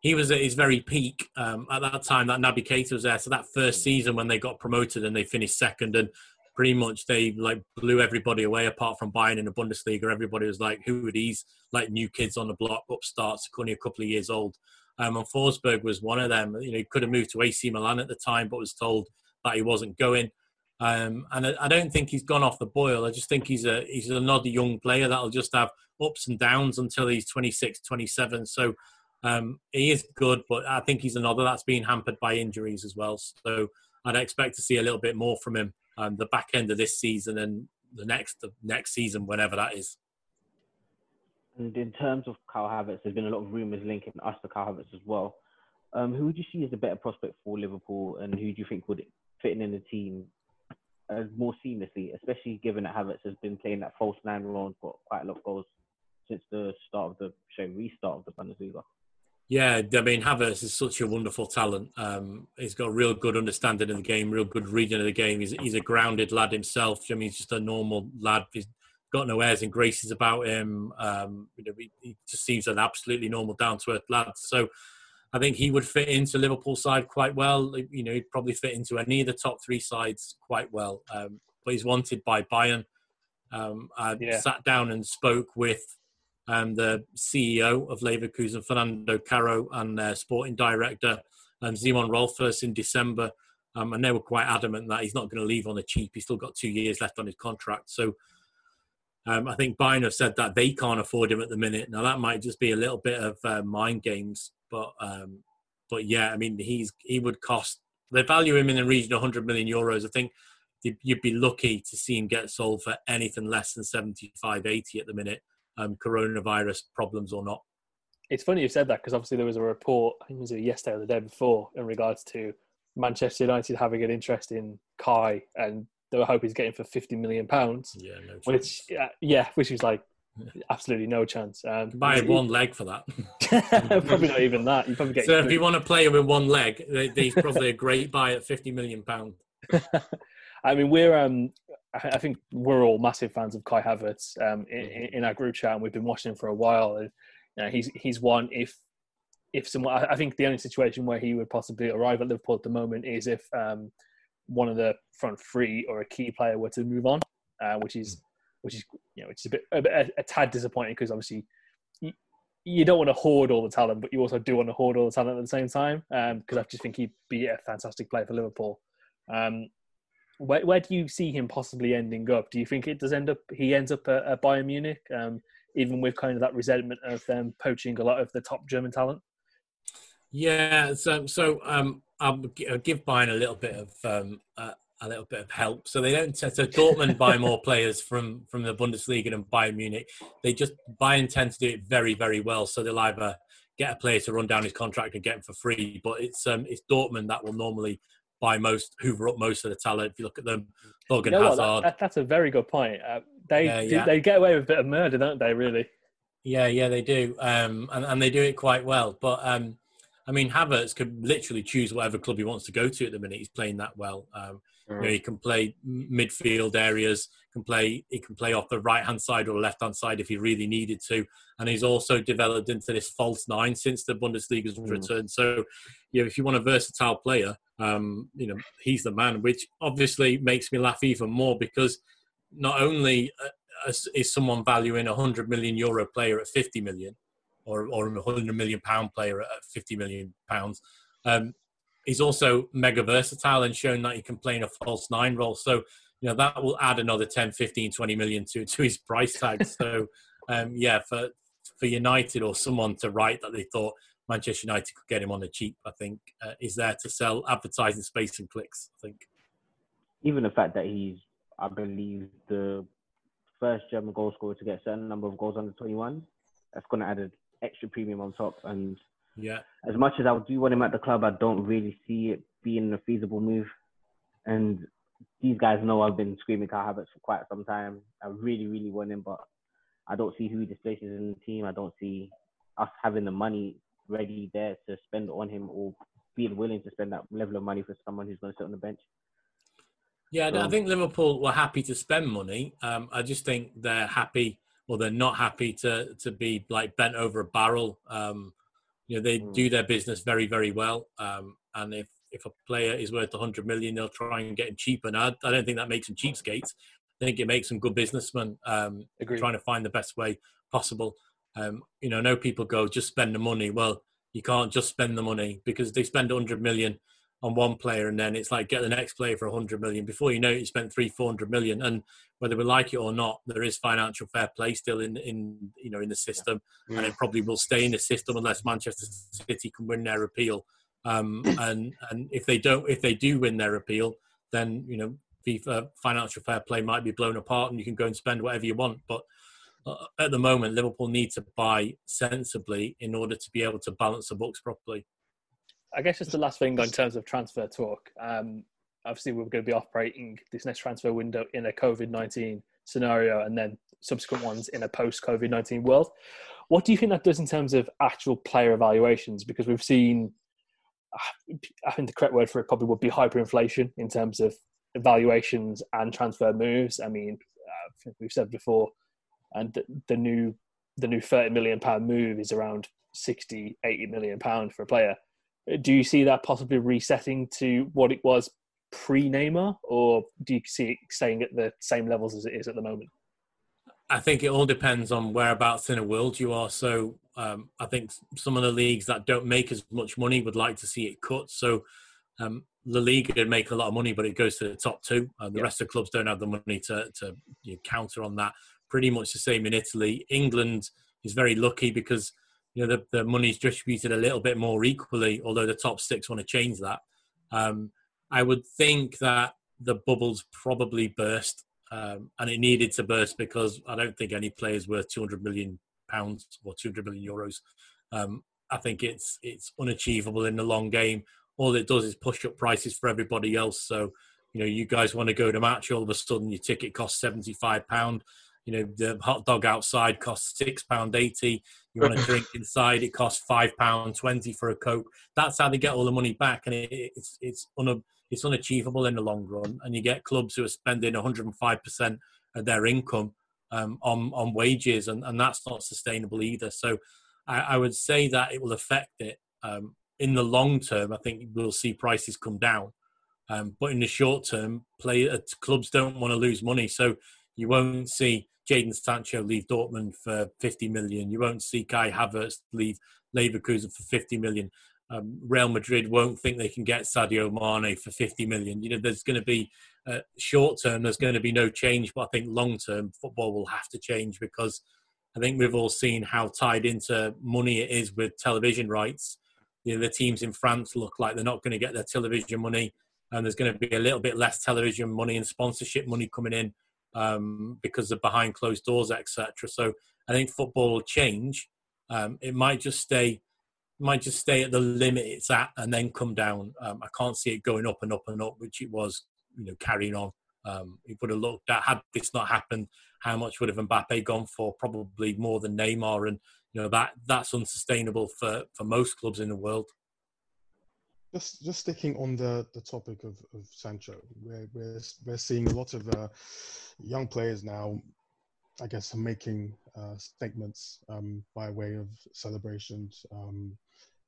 he was at his very peak um, at that time that Naby Keita was there. So that first season when they got promoted and they finished second and pretty much they like blew everybody away apart from Bayern in the Bundesliga. Everybody was like, who are these like new kids on the block, upstarts, only a couple of years old. Um, and Forsberg was one of them. You know, he could have moved to AC Milan at the time, but was told that he wasn't going. Um, and I, I don't think he's gone off the boil. I just think he's a he's another young player that'll just have ups and downs until he's 26, 27. So um, he is good, but I think he's another that's been hampered by injuries as well. So I'd expect to see a little bit more from him um, the back end of this season and the next the next season, whenever that is. And in terms of Kai Havertz, there's been a lot of rumours linking us to Kai Havertz as well. Um, who would you see as a better prospect for Liverpool, and who do you think would fit in in the team more seamlessly, especially given that Havertz has been playing that false nine role got quite a lot of goals since the start of the show, restart of the Bundesliga? Yeah, I mean Havertz is such a wonderful talent. Um, he's got a real good understanding of the game, real good reading of the game. He's, he's a grounded lad himself. I mean, he's just a normal lad. He's got no airs and graces about him. Um, you know, he, he just seems an absolutely normal, down to earth lad. So I think he would fit into Liverpool side quite well. You know, he'd probably fit into any of the top three sides quite well. Um, but he's wanted by Bayern. Um, I Yeah. sat down and spoke with um, the CEO of Leverkusen, Fernando Carro, and their sporting director, um, Simon Rolfes, in December. Um, and they were quite adamant that he's not going to leave on the cheap. He's still got two years left on his contract. So um, I think Bayern have said that they can't afford him at the minute. Now that might just be a little bit of uh, mind games, but um, but yeah, I mean he's he would cost. They value him in the region of 100 million euros. I think you'd- be lucky to see him get sold for anything less than 75, 80 at the minute. Um, coronavirus problems or not. It's funny you said that because obviously there was a report, I think it was yesterday or the day before, in regards to Manchester United having an interest in Kai and they were hoping he's getting for 50 million pounds, Yeah, no which, uh, yeah, which is like absolutely no chance. Um, buy one leg for that. probably not even that. You probably get so if you want to play him with one leg, he's probably a great buy at 50 million pound. I mean, we're um, I think we're all massive fans of Kai Havertz um, in, Mm-hmm. in our group chat, and we've been watching him for a while. And you know, he's he's one if if someone. I I think the only situation where he would possibly arrive at Liverpool at the moment is if um, one of the front three or a key player were to move on, uh, which is which is you know which is a bit a, a, a tad disappointing because obviously. You, you don't want to hoard all the talent, but you also do want to hoard all the talent at the same time. Because I just think he'd be a fantastic player for Liverpool. Um, where, where do you see him possibly ending up? Do you think it does end up he ends up at, at Bayern Munich, um, even with kind of that resentment of them poaching a lot of the top German talent? Yeah, so so um, I'll, I'll give Bayern a little bit of um, uh, a little bit of help. So they don't. So Dortmund buy more players from from the Bundesliga than Bayern Munich. They just Bayern tend to do it very very well. So they'll either get a player to run down his contract and get him for free, but it's um, it's Dortmund that will normally buy most, hoover up most of the talent. If you look at them, Thorgan You know what? Hazard. That, that, that's a very good point. Uh, they Yeah, do- yeah. they get away with a bit of murder, don't they? Really? Yeah, yeah, they do, um, and and they do it quite well. But um, I mean, Havertz could literally choose whatever club he wants to go to at the minute. He's playing that well. Um, you know, he can play midfield areas. Can play. He can play off the right hand side or left hand side if he really needed to. And he's also developed into this false nine since the Bundesliga's return. So, you know, if you want a versatile player, um, you know, he's the man. Which obviously makes me laugh even more because not only uh, is, is someone valuing a hundred million euro player at fifty million, or or a hundred million pound player at fifty million pounds. Um, he's also mega versatile and shown that he can play in a false nine role. So you know that will add another 10, 15, 20 million to to his price tag. so um, yeah, for for United or someone to write that they thought Manchester United could get him on the cheap, I think uh, is there to sell advertising space and clicks. I think. Even the fact that he's, I believe, the first German goal scorer to get a certain number of goals under 21, that's going to add an extra premium on top. And Yeah, as much as I do want him at the club, I don't really see it being a feasible move. And these guys know I've been screaming Kai Havertz for quite some time. I really, really want him, but I don't see who he displaces in the team. I don't see us having the money ready there to spend on him or being willing to spend that level of money for someone who's going to sit on the bench. Yeah, I think Liverpool were happy to spend money. Um, I just think they're happy, or they're not happy to to be like bent over a barrel. Um, you know, they Mm. do their business very, very well. Um, and if if a player is worth 100 million, they'll try and get him cheaper. And I, I don't think that makes them cheapskates. I think it makes them good businessmen. Um, trying to find the best way possible. Um, you know, I know people go just spend the money. Well, you can't just spend the money because they spend 100 million on one player and then it's like get the next player for 100 million. Before you know it, you spent three, 400 million. And whether we like it or not, there is financial fair play still in, in you know, in the system. And it probably will stay in the system unless Manchester City can win their appeal. Um, and, and if they don't, if they do win their appeal, then, you know, FIFA financial fair play might be blown apart and you can go and spend whatever you want. But uh, at the moment, Liverpool need to buy sensibly in order to be able to balance the books properly. I guess just the last thing in terms of transfer talk. Um, obviously, we're going to be operating this next transfer window in a COVID 19 scenario and then subsequent ones in a post COVID 19 world. What do you think that does in terms of actual player evaluations? Because we've seen, I think the correct word for it probably would be hyperinflation in terms of evaluations and transfer moves. I mean, uh, I we've said before, and the, the new the new 30 million pound move is around 60 80 million pound for a player do you see that possibly resetting to what it was pre Neymar, or do you see it staying at the same levels as it is at the moment? I think it all depends on whereabouts in the world you are. So um, I think some of the leagues that don't make as much money would like to see it cut. So um, La Liga make a lot of money, but it goes to the top two. Uh, the Yeah. rest of the clubs don't have the money to, to you know, counter on that. Pretty much the same in Italy. England is very lucky because you know the, the money's distributed a little bit more equally, although the top six want to change that. Um, I would think that the bubbles probably burst, um, and it needed to burst because I don't think any player is worth 200 million pounds or 200 million euros. Um, I think it's it's unachievable in the long game. All it does is push up prices for everybody else. So, you know, you guys want to go to match, all of a sudden your ticket costs 75 pound. You know, the hot dog outside costs six pound eighty. You want a drink inside, it costs five pound twenty for a coke. That's how they get all the money back, and it, it's it's un, it's unachievable in the long run. And you get clubs who are spending 105 percent of their income um, on on wages, and, and that's not sustainable either. So, I, I would say that it will affect it um, in the long term. I think we'll see prices come down, um, but in the short term, play uh, clubs don't want to lose money, so you won't see Jadon Sancho leave Dortmund for 50 million. You won't see Kai Havertz leave Leverkusen for 50 million. Um, Real Madrid won't think they can get Sadio Mane for 50 million. You know, there's going to be uh, short term. There's going to be no change, but I think long term football will have to change because I think we've all seen how tied into money it is with television rights. You know, the teams in France look like they're not going to get their television money, and there's going to be a little bit less television money and sponsorship money coming in um, because of behind closed doors, etc. So I think football will change. Um, it might just stay, might just stay at the limit it's at, and then come down. Um, I can't see it going up and up and up, which it was, you know, carrying on. Um, it would have looked at had this not happened, how much would have Mbappe gone for? Probably more than Neymar, and you know that that's unsustainable for for most clubs in the world. Just just sticking on the, the topic of, of Sancho, we're, we're we're seeing a lot of uh, young players now, I guess, making uh, statements um, by way of celebrations, um,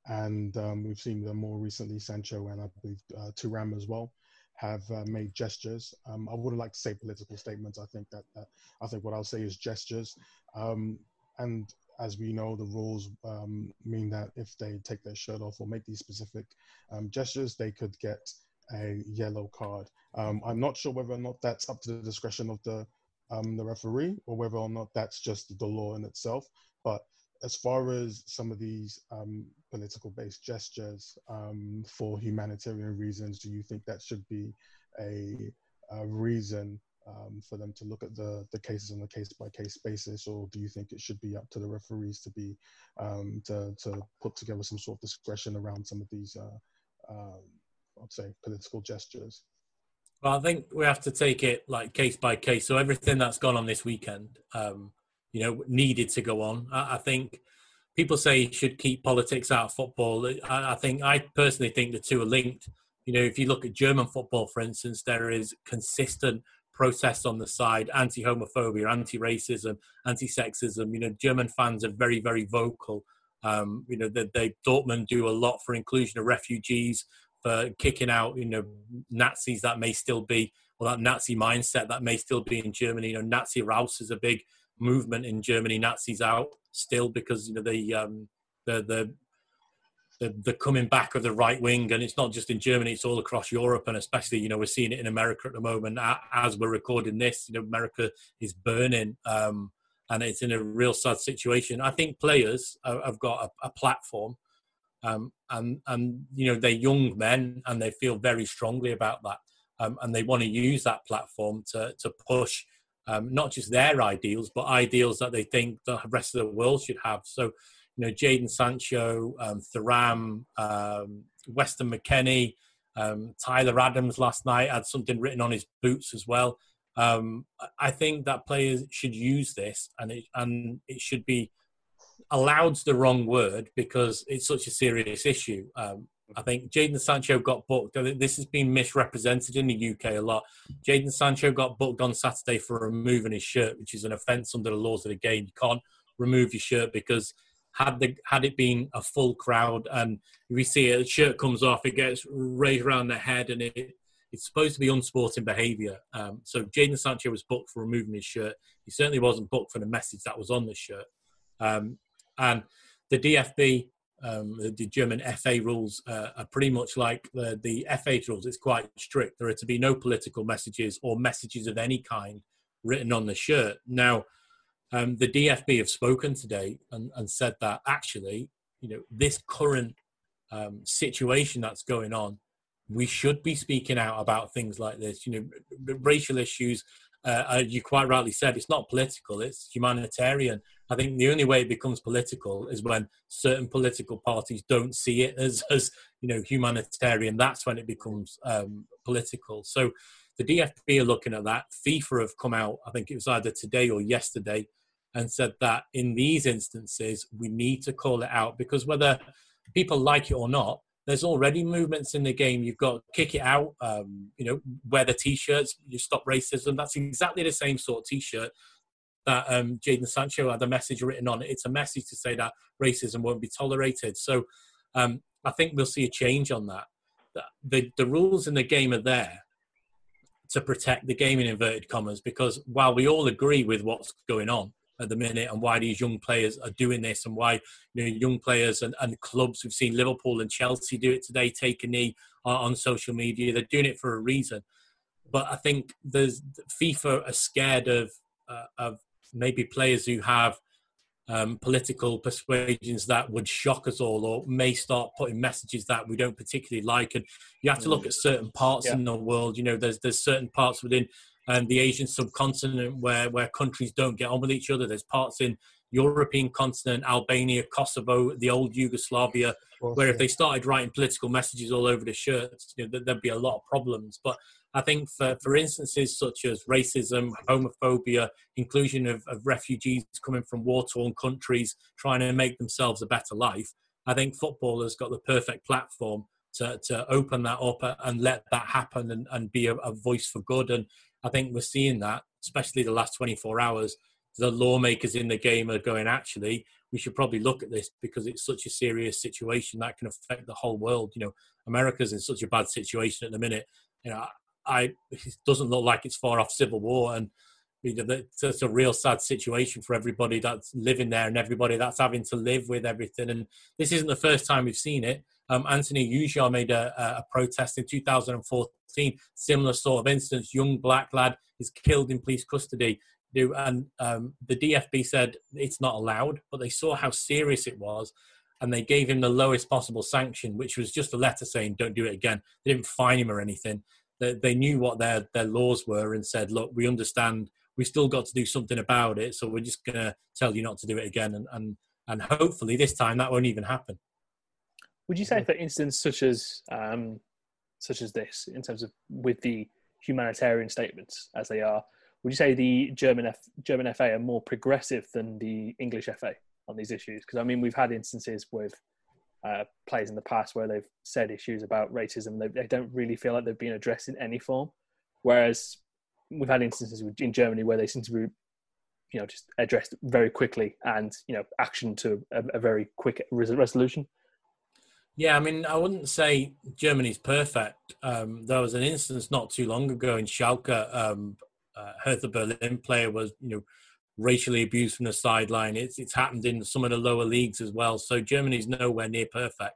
and um, we've seen them more recently, Sancho and I believe uh, Thuram as well. have uh, made gestures. Um, I wouldn't like to say political statements. I think that, that I think what I'll say is gestures. Um, and as we know, the rules um, mean that if they take their shirt off or make these specific um, gestures, they could get a yellow card. Um, I'm not sure whether or not that's up to the discretion of the um, the referee or whether or not that's just the law in itself. But as far as some of these um, political based gestures um, for humanitarian reasons, do you think that should be a, a reason um, for them to look at the, the cases on a case by case basis, or do you think it should be up to the referees to be um, to, to put together some sort of discretion around some of these, uh, um, I'd say, political gestures? Well, I think we have to take it like case by case. So everything that's gone on this weekend, um, you know, needed to go on. I, I, think people say you should keep politics out of football. I, I think I personally think the two are linked. You know, if you look at German football, for instance, there is consistent protests on the side, anti-homophobia, anti-racism, anti-sexism. You know, German fans are very, very vocal. Um, you know, they, they Dortmund do a lot for inclusion of refugees, for kicking out, you know, Nazis that may still be, or that Nazi mindset that may still be in Germany. You know, Nazi Raus is a big movement in Germany. Nazis out still because you know the um, the the the, the coming back of the right wing, and it's not just in Germany; it's all across Europe, and especially you know we're seeing it in America at the moment. As we're recording this, you know America is burning, um, and it's in a real sad situation. I think players have got a, a platform, um, and and you know they're young men, and they feel very strongly about that, um, and they want to use that platform to to push. Um, not just their ideals, but ideals that they think the rest of the world should have. So, you know, Jadon Sancho, um, Thuram, um, Weston McKennie, um, Tyler Adams last night had something written on his boots as well. Um, I think that players should use this, and it and it should be allowed's the wrong word because it's such a serious issue. Um, I think Jadon Sancho got booked. This has been misrepresented in the UK a lot. Jadon Sancho got booked on Saturday for removing his shirt, which is an offence under the laws of the game. You can't remove your shirt because had the had it been a full crowd and we see a shirt comes off, it gets raised around the head and it it's supposed to be unsporting behaviour. Um, so Jadon Sancho was booked for removing his shirt. He certainly wasn't booked for the message that was on the shirt. Um, and the DFB, um, the German FA rules uh, are pretty much like the, the FA rules. It's quite strict. There are to be no political messages or messages of any kind written on the shirt. Now, um, the DFB have spoken today and, and, said that actually, you know, this current um, situation that's going on, we should be speaking out about things like this. You know, racial issues. Uh, you quite rightly said it's not political; it's humanitarian. I think the only way it becomes political is when certain political parties don't see it as, as you know, humanitarian. That's when it becomes um, political. So the DFB are looking at that. FIFA have come out, I think it was either today or yesterday, and said that in these instances, we need to call it out because whether people like it or not, there's already movements in the game. You've got kick it out, um, you know, wear the t-shirts, you stop racism. That's exactly the same sort of t-shirt that um, Jadon Sancho had a message written on it. It's a message to say that racism won't be tolerated. So um, I think we'll see a change on that. The, the rules in the game are there to protect the game in inverted commas because while we all agree with what's going on at the minute and why these young players are doing this and why you know young players and, and clubs we've seen Liverpool and Chelsea do it today take a knee on, on social media. They're doing it for a reason. But I think there's FIFA are scared of uh, of maybe players who have um, political persuasions that would shock us all or may start putting messages that we don't particularly like. And you have to look at certain parts yeah. in the world. You know there's there's certain parts within um, the asian subcontinent where where countries don't get on with each other. There's parts in european continent albania kosovo the old yugoslavia where if they started writing political messages all over the shirts you know, there'd be a lot of problems. But I think for, for instances such as racism, homophobia, inclusion of, of refugees coming from war torn countries trying to make themselves a better life, I think football has got the perfect platform to, to open that up and let that happen and, and be a, a voice for good. And I think we're seeing that, especially the last 24 hours. The lawmakers in the game are going, actually, we should probably look at this because it's such a serious situation that can affect the whole world. You know, America's in such a bad situation at the minute. You know, I it doesn't look like it's far off civil war, and you know, it's, a real sad situation for everybody that's living there and everybody that's having to live with everything. And this isn't the first time we've seen it. Um, Anthony Ujah made a, a protest in 2014, similar sort of instance. Young black lad is killed in police custody. And um, the DFB said it's not allowed, but they saw how serious it was and they gave him the lowest possible sanction, which was just a letter saying, don't do it again. They didn't fine him or anything. They, they knew what their, their laws were and said, look, we understand we still got to do something about it. So we're just going to tell you not to do it again. And, and, and hopefully this time that won't even happen. Would you say, for instance, such as um, such as this, in terms of with the humanitarian statements as they are, would you say the German F, German FA are more progressive than the English FA on these issues? Because I mean, we've had instances with uh, players in the past where they've said issues about racism, they, they don't really feel like they've been addressed in any form. Whereas we've had instances in Germany where they seem to be, you know, just addressed very quickly and you know, action to a, a very quick res- resolution. Yeah, I mean, I wouldn't say Germany's perfect. Um, there was an instance not too long ago in Schalke. Um, uh, Hertha Berlin player was, you know, racially abused from the sideline. It's it's happened in some of the lower leagues as well. So Germany's nowhere near perfect.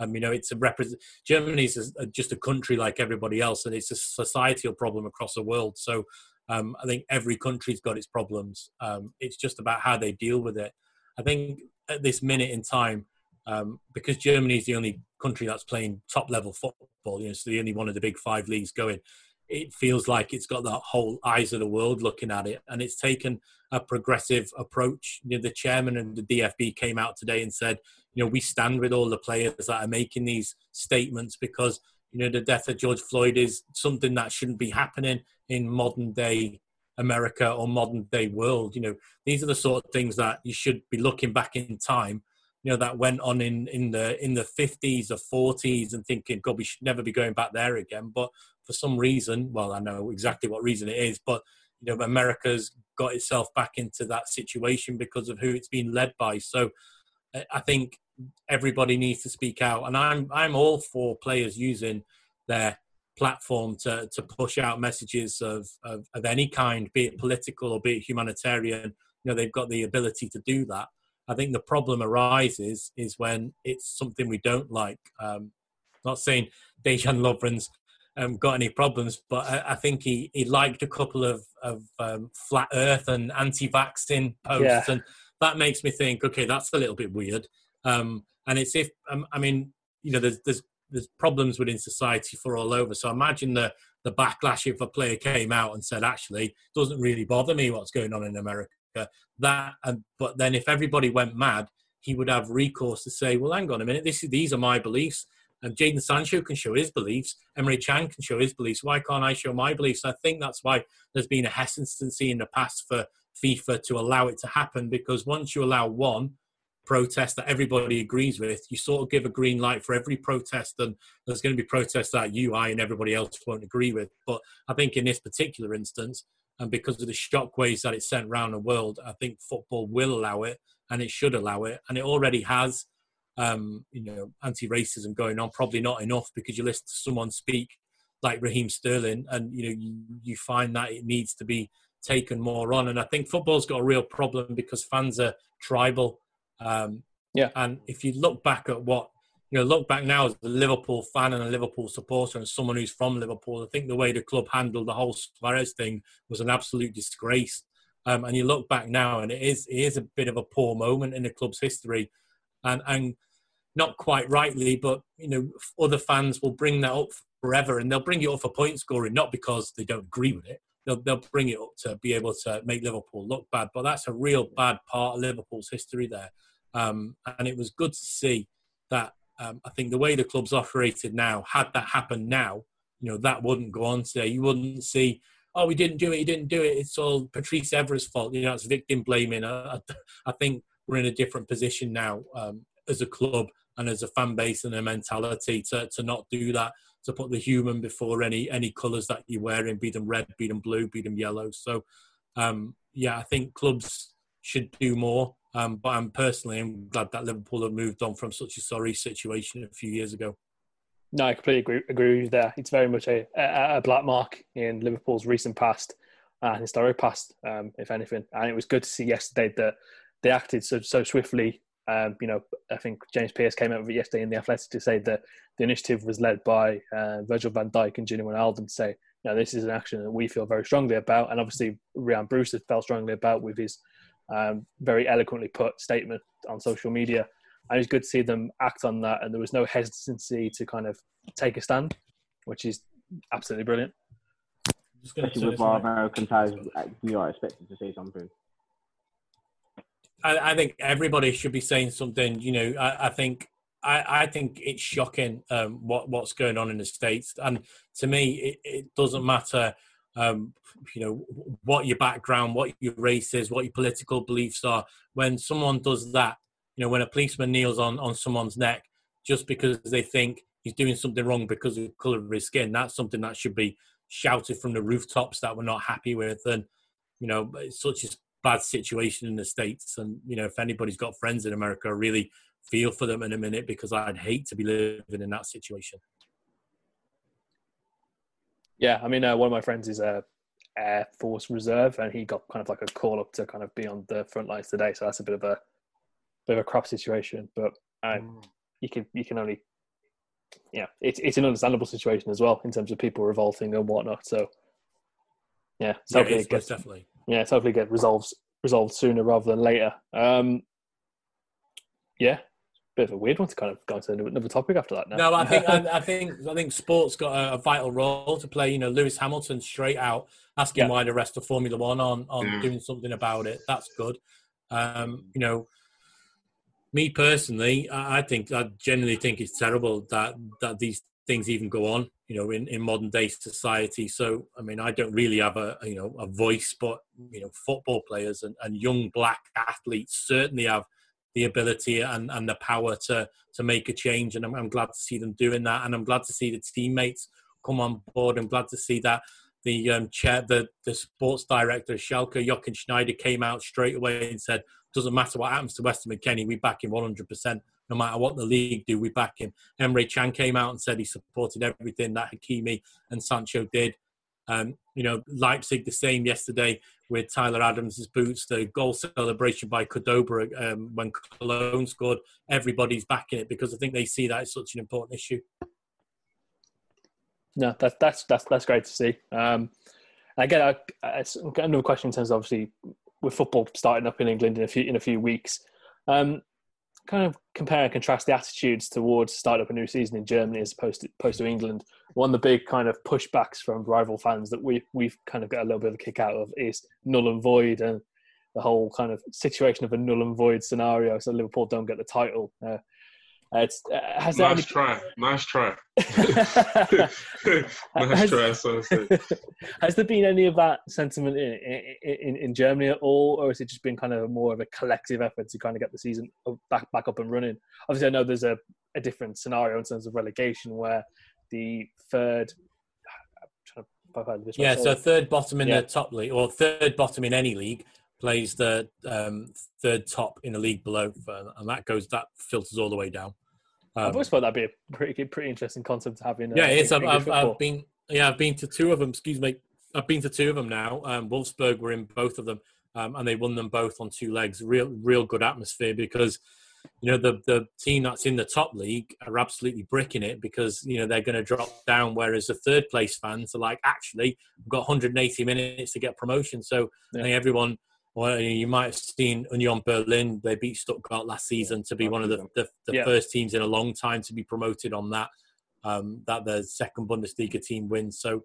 Um, you know, it's a represent. Germany's a, just a country like everybody else, and it's a societal problem across the world. So um, I think every country's got its problems. Um, it's just about how they deal with it. I think at this minute in time, um, because Germany is the only country that's playing top level football, you know, it's the only one of the big five leagues going. It feels like it's got the whole eyes of the world looking at it, and it's taken a progressive approach. You know, the chairman and the DFB came out today and said, you know, we stand with all the players that are making these statements because you know the death of George Floyd is something that shouldn't be happening in modern day America or modern day world. You know, these are the sort of things that you should be looking back in time you know that went on in in the in the 50s or 40s and thinking god we should never be going back there again. But for some reason well i know exactly what reason it is but you know america's got itself back into that situation because of who it's been led by. So i think everybody needs to speak out and i'm i'm all for players using their platform to to push out messages of, of of any kind be it political or be it humanitarian. You know they've got the ability to do that I think the problem arises is when it's something we don't like. Um, not saying Dejan Lovren's um, got any problems, but I, I, think he, he liked a couple of, of um, flat earth and anti-vaccine posts, yeah. and that makes me think, okay, that's a little bit weird. Um, and it's if um, I mean, you know, there's there's there's problems within society for all over. So imagine the the backlash if a player came out and said, actually, it doesn't really bother me what's going on in America that and but then if everybody went mad he would have recourse to say well hang on a minute this is, these are my beliefs. And Jadon Sancho can show his beliefs. Emery Chan can show his beliefs. Why can't I show my beliefs? I think that's why there's been a hesitancy in the past for FIFA to allow it to happen because once you allow one protest that everybody agrees with, you sort of give a green light for every protest, and there's going to be protests that you, I, and everybody else won't agree with. But I think in this particular instance, and because of the shockwaves that it sent around the world, I think football will allow it, and it should allow it, and it already has. Um, you know, anti-racism going on. Probably not enough because you listen to someone speak like Raheem Sterling, and you know you, you find that it needs to be taken more on. And I think football's got a real problem because fans are tribal. Um, yeah. And if you look back at what you know, look back now as a Liverpool fan and a Liverpool supporter and someone who's from Liverpool, I think the way the club handled the whole Suarez thing was an absolute disgrace. Um, and you look back now, and it is it is a bit of a poor moment in the club's history, and and not quite rightly, but you know, other fans will bring that up forever, and they'll bring it up for point scoring, not because they don't agree with it. They'll they'll bring it up to be able to make Liverpool look bad, but that's a real bad part of Liverpool's history there. Um, and it was good to see that um, I think the way the club's operated now, had that happened now, you know, that wouldn't go on today. You wouldn't see, oh, we didn't do it, he didn't do it. It's all Patrice Evra's fault. You know, it's victim blaming. I, I, think we're in a different position now um, as a club and as a fan base and a mentality to, to not do that, to put the human before any any colours that you're wearing, be them red, be them blue, be them yellow. So, um, yeah, I think clubs should do more. Um, but I'm personally I'm glad that Liverpool have moved on from such a sorry situation a few years ago. No, I completely agree, agree with you there. It's very much a, a, a black mark in Liverpool's recent past and historic past, um, if anything. And it was good to see yesterday that they acted so so swiftly. Um, you know, I think James Pearce came out with it yesterday in the Athletic to say that the initiative was led by uh, Virgil van Dijk and Gini Wijnaldum to say, you know, this is an action that we feel very strongly about, and obviously Ryan Bruce has felt strongly about with his um, very eloquently put statement on social media. And it's good to see them act on that, and there was no hesitancy to kind of take a stand, which is absolutely brilliant. Especially with our American ties, uh, we are expected to say something. I, I think everybody should be saying something. You know, I, I think I, I think it's shocking um, what what's going on in the states, and to me, it, it doesn't matter. Um, you know what your background, what your race is, what your political beliefs are. When someone does that, you know, when a policeman kneels on on someone's neck just because they think he's doing something wrong because of the color of his skin, that's something that should be shouted from the rooftops that we're not happy with. And you know, such a bad situation in the states. And you know, if anybody's got friends in America, I really feel for them in a minute because I'd hate to be living in that situation. Yeah, I mean, uh, one of my friends is a Air Force Reserve, and he got kind of like a call up to kind of be on the front lines today. So that's a bit of a bit of a crap situation. But uh, you can you can only yeah, it's it's an understandable situation as well in terms of people revolting and whatnot. So yeah, so Yeah, hopefully it's it gets definitely. yeah, so hopefully get resolved resolved sooner rather than later. Um, yeah, bit of a weird one to kind of go into another topic after that. Now. No, I think I, I think I think sports got a, a vital role to play. You know, Lewis Hamilton straight out asking Yeah. why the rest of Formula One on on Yeah. doing something about it. That's good. Um, you know, me personally, I, I think I generally think it's terrible that that these things even go on. You know, in, in modern day society. So, I mean, I don't really have a you know a voice, but you know, football players and, and young black athletes certainly have the ability and, and the power to to make a change. And I'm, I'm glad to see them doing that. And I'm glad to see the teammates come on board. I'm glad to see that the um, chair, the, the sports director of Schalke, Jochen Schneider, came out straight away and said, doesn't matter what happens to Weston McKennie, we back him 100%. No matter what the league do, we back him. Emre Can came out and said he supported everything that Hakimi and Sancho did. Um, you know, Leipzig the same yesterday with Tyler Adams' boots, the goal celebration by Cordoba um, when Cologne scored. Everybody's backing it because I think they see that as such an important issue. No, that's that's that's that's great to see. Um, I, it's another question in terms of obviously with football starting up in England in a few in a few weeks. Um, kind of compare and contrast the attitudes towards start up a new season in Germany as opposed to, opposed to England. One of the big kind of pushbacks from rival fans that we we've kind of got a little bit of a kick out of is null and void and the whole kind of situation of a null and void scenario. So Liverpool don't get the title. Uh, it's, uh, has there Nice try. Nice try. nice Has- try. So. Has there been any of that sentiment in, in, in Germany at all, or has it just been kind of more of a collective effort to kind of get the season back back up and running? Obviously, I know there's a, a different scenario in terms of relegation where the third. I'm trying to pop out this Yeah, so third bottom in Yeah. the top league, or third bottom in any league, plays the um, third top in the league below, uh, and that goes that filters all the way down. I've Um, always thought that'd be a pretty pretty interesting concept to have in. uh, yeah, it's. I've, I've. I've been. Yeah, I've been to two of them. Excuse me. I've been to two of them now. Um, Wolfsburg were in both of them, um, and they won them both on two legs. Real, real good atmosphere because you know the the team that's in the top league are absolutely bricking it because you know they're going to drop down, whereas the third place fans are like, actually, we've got 180 minutes to get promotion. So I think everyone. Well, you might have seen Union Berlin. They beat Stuttgart last season to be one of the, the, the Yeah. first teams in a long time to be promoted on that. Um, that the second Bundesliga team wins. So,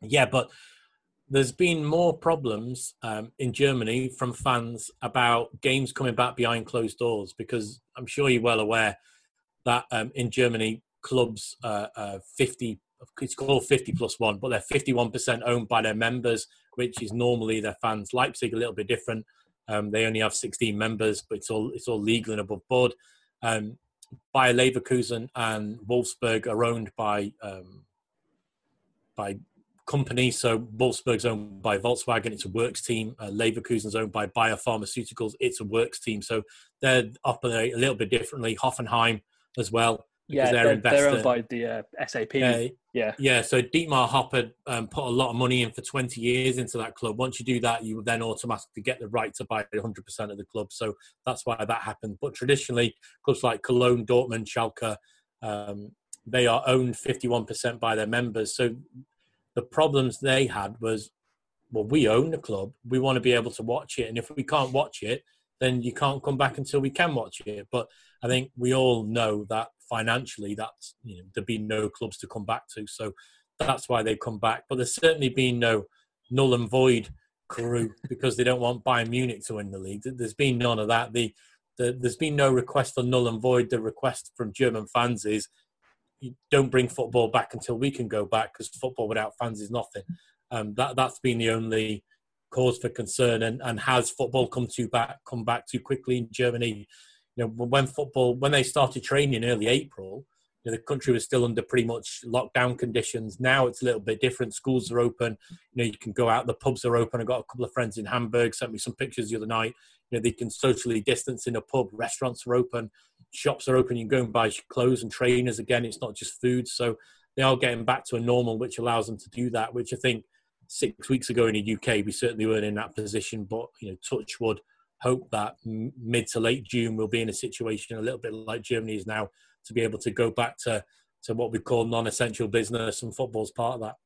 yeah, but there's been more problems um, in Germany from fans about games coming back behind closed doors because I'm sure you're well aware that um, in Germany clubs uh, uh, 50 it's called 50 plus one but they're 51% owned by their members which is normally their fans Leipzig a little bit different um, they only have 16 members but it's all it's all legal and above board um, Bayer Leverkusen and Wolfsburg are owned by um, by companies. So Wolfsburg's owned by Volkswagen, it's a works team. Uh, Leverkusen's owned by Bayer Pharmaceuticals, it's a works team. So they're operating a little bit differently. Hoffenheim as well, Yeah, their they're, they're owned by the uh, SAP. Yeah, yeah. yeah, so Dietmar Hopp um, put a lot of money in for 20 years into that club. Once you do that, you then automatically get the right to buy 100% of the club. So that's why that happened. But traditionally, clubs like Cologne, Dortmund, Schalke, um, they are owned 51% by their members. So the problems they had was, well, we own the club. We want to be able to watch it. And if we can't watch it, then you can't come back until we can watch it. But I think we all know that financially, that's you know there'd be no clubs to come back to, so that's why they come back. But there's certainly been no null and void crew because they don't want Bayern Munich to win the league. There's been none of that. The, the there's been no request for null and void. The request from German fans is don't bring football back until we can go back because football without fans is nothing. Um, that that's been the only cause for concern. And, and has football come to back come back too quickly in Germany? You know, when football when they started training in early April, you know, the country was still under pretty much lockdown conditions. Now it's a little bit different. Schools are open. You know, you can go out. The pubs are open. I got a couple of friends in Hamburg sent me some pictures the other night. You know, they can socially distance in a pub. Restaurants are open. Shops are open. You can go and buy clothes and trainers again. It's not just food. So they are getting back to a normal, which allows them to do that. Which I think six weeks ago in the UK, we certainly weren't in that position. But you know, touch wood, hope that mid to late June we'll be in a situation a little bit like Germany is now to be able to go back to to what we call non-essential business, and football's part of that.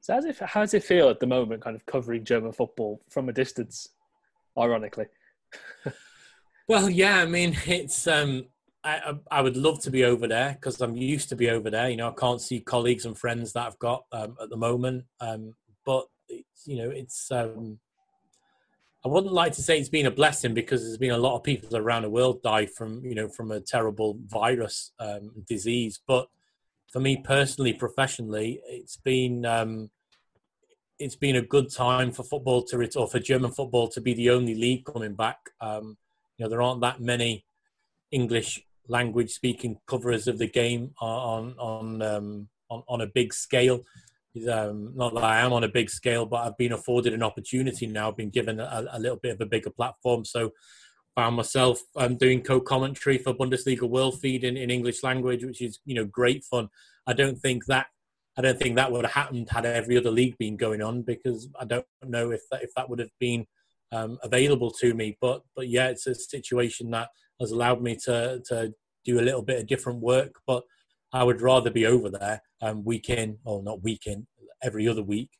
So how's it, how does it feel at the moment, kind of covering German football from a distance, ironically? well, yeah, I mean, it's. Um, I, I would love to be over there because I'm used to be over there. You know, I can't see colleagues and friends that I've got um, at the moment. Um, but you know, it's. Um, I wouldn't like to say it's been a blessing because there's been a lot of people around the world die from you know from a terrible virus um, disease. But for me personally, professionally, it's been um, it's been a good time for football to or for German football to be the only league coming back. Um, you know, there aren't that many English language speaking covers of the game on on um, on, on a big scale. Um, not that I am on a big scale, but I've been afforded an opportunity now. I've been given a, a little bit of a bigger platform, so found myself um, doing co-commentary for Bundesliga World Feed in, in English language, which is you know great fun. I don't think that I don't think that would have happened had every other league been going on because I don't know if that, if that would have been um, available to me. But but yeah, it's a situation that has allowed me to to do a little bit of different work. But I would rather be over there um, week in, or not week in, every other week,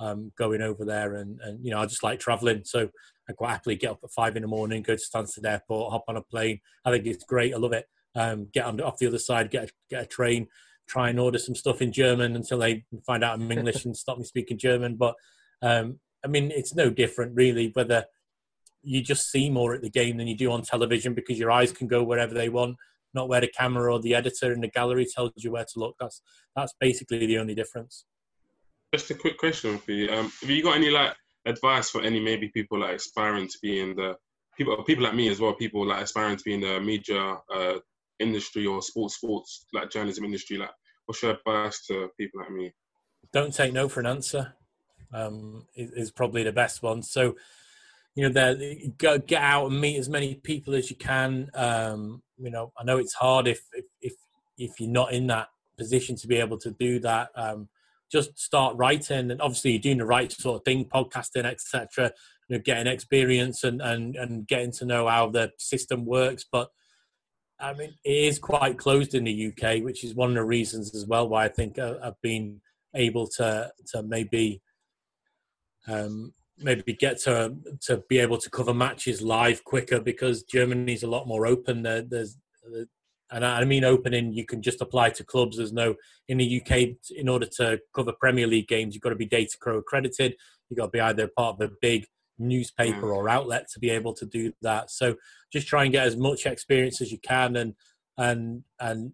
um, going over there. And, and, you know, I just like traveling. So I quite happily get up at five in the morning, go to Stansted Airport, hop on a plane. I think it's great. I love it. Um, get on, off the other side, get a, get a train, try and order some stuff in German until they find out I'm English and stop me speaking German. But um, I mean, it's no different really whether you just see more at the game than you do on television because your eyes can go wherever they want not where the camera or the editor in the gallery tells you where to look. That's that's basically the only difference. Just a quick question for you. Um, have you got any like advice for any maybe people like aspiring to be in the people people like me as well, people like aspiring to be in the media uh, industry or sports sports like journalism industry? Like, what's your advice to people like me? Don't take no for an answer. Um, is, is probably the best one. So you know, there, go get out and meet as many people as you can. Um, you know, I know it's hard if, if if if you're not in that position to be able to do that. Um, just start writing, and obviously you're doing the right sort of thing, podcasting, etc. You know, getting experience and and and getting to know how the system works. But I mean, it is quite closed in the UK, which is one of the reasons as well why I think I've been able to to maybe. Um, maybe get to to be able to cover matches live quicker because Germany's a lot more open. There, there's and I mean opening. You can just apply to clubs. There's no in the UK in order to cover Premier League games. You've got to be DataCo accredited. You've got to be either part of a big newspaper mm. or outlet to be able to do that. So just try and get as much experience as you can, and and and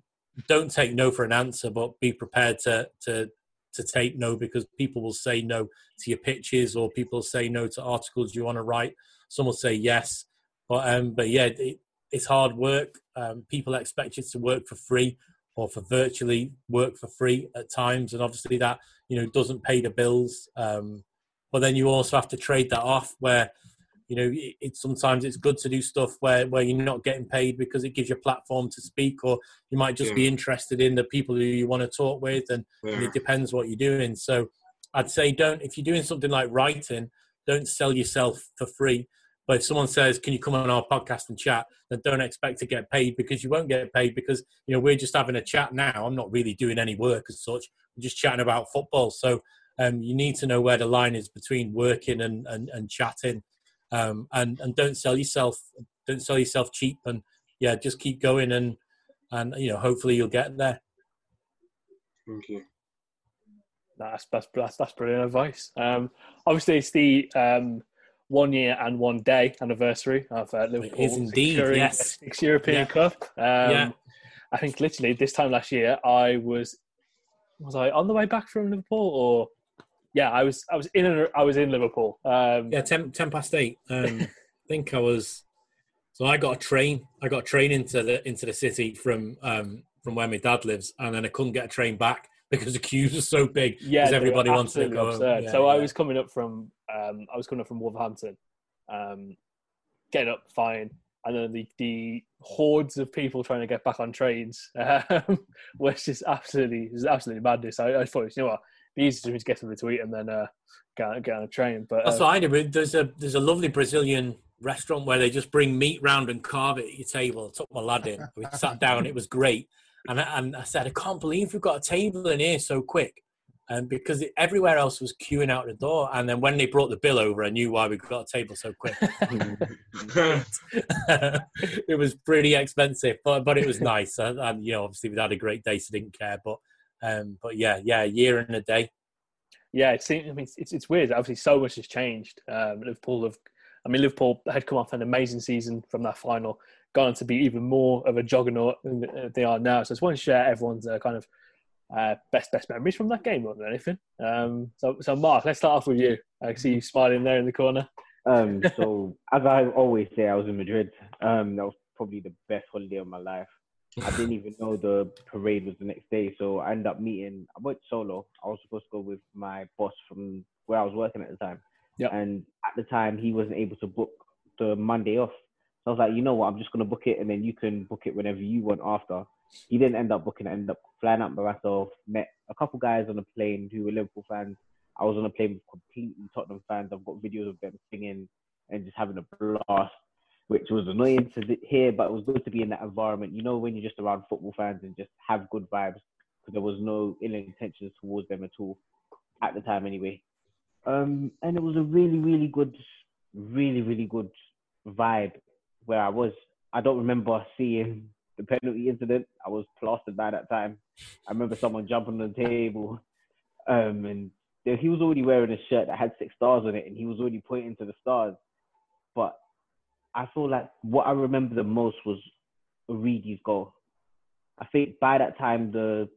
don't take no for an answer, but be prepared to to to take no because people will say no to your pitches or people say no to articles you want to write. Some will say yes, but um, but yeah, it, it's hard work. Um, people expect you to work for free or for virtually work for free at times, and obviously that you know doesn't pay the bills. Um, but then you also have to trade that off where You know, it, it sometimes it's good to do stuff where where you're not getting paid because it gives you a platform to speak, or you might just be interested in the people who you want to talk with, and, and it depends what you're doing. So I'd say don't if you're doing something like writing, don't sell yourself for free. But if someone says, "Can you come on our podcast and chat?" then don't expect to get paid because you won't get paid because you know we're just having a chat now. I'm not really doing any work as such. We're just chatting about football. So um, you need to know where the line is between working and and, and chatting, um, and and don't sell yourself. Don't sell yourself cheap. And yeah, just keep going and and you know hopefully you'll get there. Thank you. That's that's that's, that's brilliant advice. Um, obviously, it's the um, one year and one day anniversary of uh, Liverpool is indeed, securing yes. the sixth European Yeah. Cup. Um, Yeah. I think literally this time last year, I was was I on the way back from Liverpool or yeah, I was I was in and- I was in Liverpool. Um, Yeah, 10, 10 past eight. Um, I think I was. So I got a train. I got a train into the into the city from um, from where my dad lives, and then I couldn't get a train back because the queues were so big. Yeah, because everybody wanted to go. Yeah, so I was coming up from um, I was coming up from Wolverhampton, um, getting up fine, and then the, the hordes of people trying to get back on trains um, was just absolutely was absolutely madness. I, I thought you know what, be easy to get something to eat and then uh, get on- get on a train. But That's uh, what I did. but There's a there's a lovely Brazilian restaurant where they just bring meat round and carve it at your table. I took my lad in. We sat down. It was great. And I, and I said, I can't believe we've got a table in here so quick. And because it, everywhere else was queuing out the door. And then when they brought the bill over, I knew why we got a table so quick. it was pretty expensive, but but it was nice. And, and you know, obviously we'd had a great day, so didn't care. But um, but yeah, yeah, a year and a day. yeah, it seems. I mean, it's it's weird. Obviously, so much has changed. Um, Liverpool have. I mean, Liverpool had come off an amazing season from that final, gone on to be even more of a juggernaut than they are now. So I just want to share everyone's uh, kind of uh, best best memories from that game more than anything. Um, so so Mark, let's start off with you. I can see you smiling there in the corner. Um, so as I always say, I was in Madrid. Um, that was probably the best holiday of my life. I didn't even know the parade was the next day, so I ended up meeting. I went solo. I was supposed to go with my boss from where I was working at the time. Yep. And at the time, he wasn't able to book the Monday off. So I was like, you know what? I'm just gonna book it, and then you can book it whenever you want after. He didn't end up booking. I ended up flying out by myself. Met a couple guys on the plane who were Liverpool fans. I was on a plane with completely Tottenham fans. I've got videos of them singing and just having a blast, which was annoying to hear, but it was good to be in that environment. You know, when you're just around football fans and just have good vibes, because there was no ill intentions towards them at all at the time, anyway. Um, and it was a really, really good, really, really good vibe where I was. I don't remember seeing the penalty incident. I was plastered by that time. I remember someone jumping on the table, um, and he was already wearing a shirt that had six stars on it, and he was already pointing to the stars. But I feel like what I remember the most was Origi's goal. I think by that time the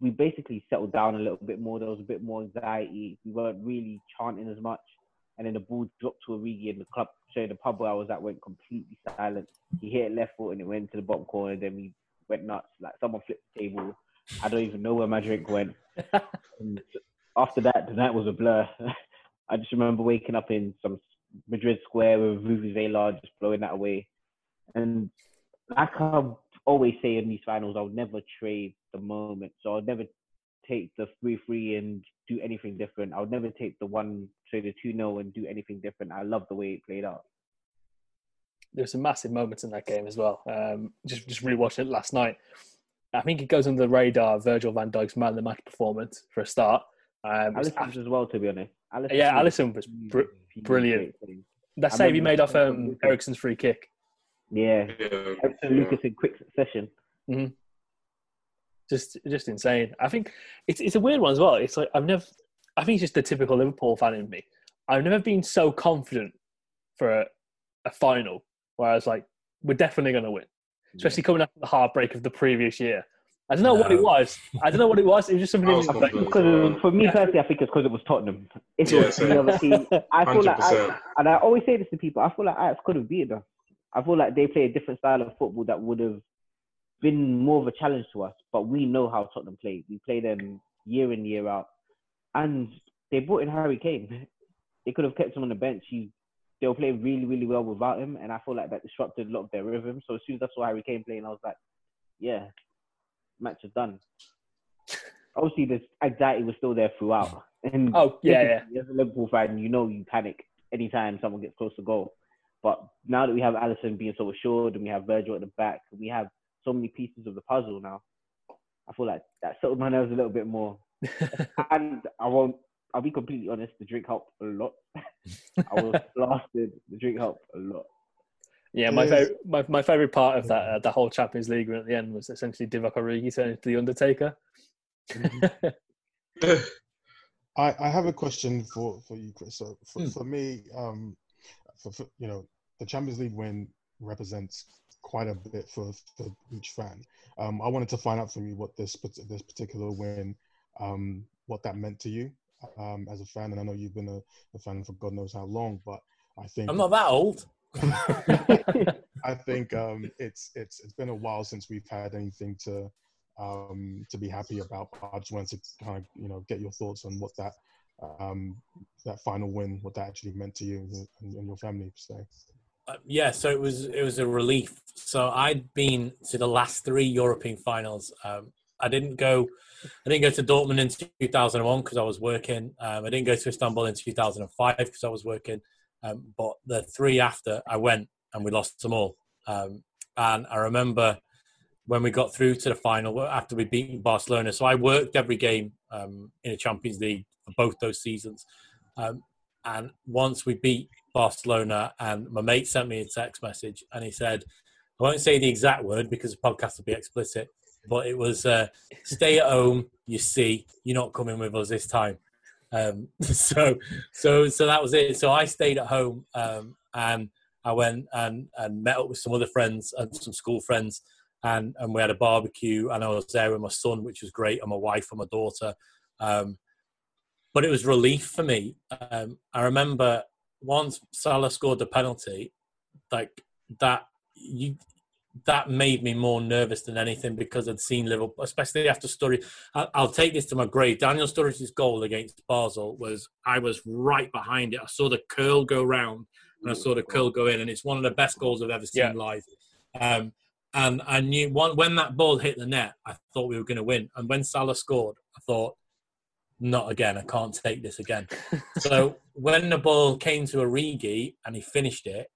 we basically settled down a little bit more. There was a bit more anxiety. We weren't really chanting as much. And then the ball dropped to Origi and the club, so the pub where I was at went completely silent. He hit it left foot and it went to the bottom corner. Then we went nuts. Like someone flipped the table. I don't even know where my drink went. After that, the night was a blur. I just remember waking up in some Madrid square with Vuvuzela just blowing that away. And like I always say in these finals, I'll never trade the moment. So I'll never take the 3 3 and do anything different. I'll never take the 1 trade the 2 0 and do anything different. I love the way it played out. There There's some massive moments in that game as well. Um, just just rewatching it last night. I think it goes under the radar. Virgil Van Dijk's man of the match performance for a start. Um, it's Alisson as well, to be honest. Alisson yeah, was Alisson was br- really, really brilliant. That save he made off that um, Eriksen's free kick. Yeah, Yeah, Lucas in quick succession. Just just insane. I think it's it's a weird one as well. It's like I've never. I think it's just the typical Liverpool fan in me. I've never been so confident for a, a final where I was like, we're definitely going to win. Especially coming after the heartbreak of the previous year. I don't know what it was. I don't know what it was. It was just something. I was me. Think confident. because it for me Yeah. personally, I think it's because it was Tottenham. If it was same. any other team, I feel like, I, 100%. and I always say this to people, I feel like Ajax could have beaten them. I feel like they play a different style of football that would have been more of a challenge to us. But we know how Tottenham play. We play them year in year out, and they brought in Harry Kane. They could have kept him on the bench. He they were playing really, really well without him, and I feel like that disrupted a lot of their rhythm. So as soon as I saw Harry Kane playing, I was like, yeah, match is done. Obviously, the anxiety was still there throughout. And Oh, yeah, As a Liverpool fan, you know you panic anytime someone gets close to goal. But now that we have Alisson being so assured and we have Virgil at the back, we have so many pieces of the puzzle now. I feel like that settled my nerves a little bit more. and I won't. I'll be completely honest. The drink helped a lot. I was blasted. The drink helped a lot. Yeah, my my, my favorite part of that uh, the whole Champions League run at the end was essentially Divock Origi turning into the Undertaker. I, I have a question for, for you, Chris. So for, Hmm. for me, um, for, for you know, the Champions League win represents quite a bit for, for each fan. Um, I wanted to find out from you what this this particular win, um, what that meant to you um, as a fan. And I know you've been a, a fan for God knows how long, but I think I'm not that old. I think um, it's it's it's been a while since we've had anything to um, to be happy about. I just wanted to kind of you know get your thoughts on what that um, that final win, what that actually meant to you and and your family se. Uh, yeah, so it was it was a relief. So I'd been to the last three European finals. Um, I didn't go. I didn't go to Dortmund in 2001 because I was working. Um, I didn't go to Istanbul in 2005 because I was working. Um, but the three after, I went and we lost them all. Um, and I remember when we got through to the final after we beat Barcelona. So I worked every game um, in the Champions League for both those seasons. Um, and once we beat Barcelona, and my mate sent me a text message, and he said, "I won't say the exact word because the podcast will be explicit, but it was uh, stay at home. You see, you're not coming with us this time." Um, so, so, so that was it. So I stayed at home, um, and I went and, and met up with some other friends and some school friends, and and we had a barbecue, and I was there with my son, which was great, and my wife and my daughter. Um, but it was relief for me. Um, I remember once Salah scored the penalty, like that you that made me more nervous than anything because I'd seen Liverpool, especially after Sturridge. I'll take this to my grave. Daniel Sturridge's goal against Basel was I was right behind it. I saw the curl go round and I saw the curl go in, and it's one of the best goals I've ever seen Yeah. live. Um, and I knew one, when that ball hit the net, I thought we were going to win. And when Salah scored, I thought, not again. I can't take this again. so when the ball came to Origi and he finished it,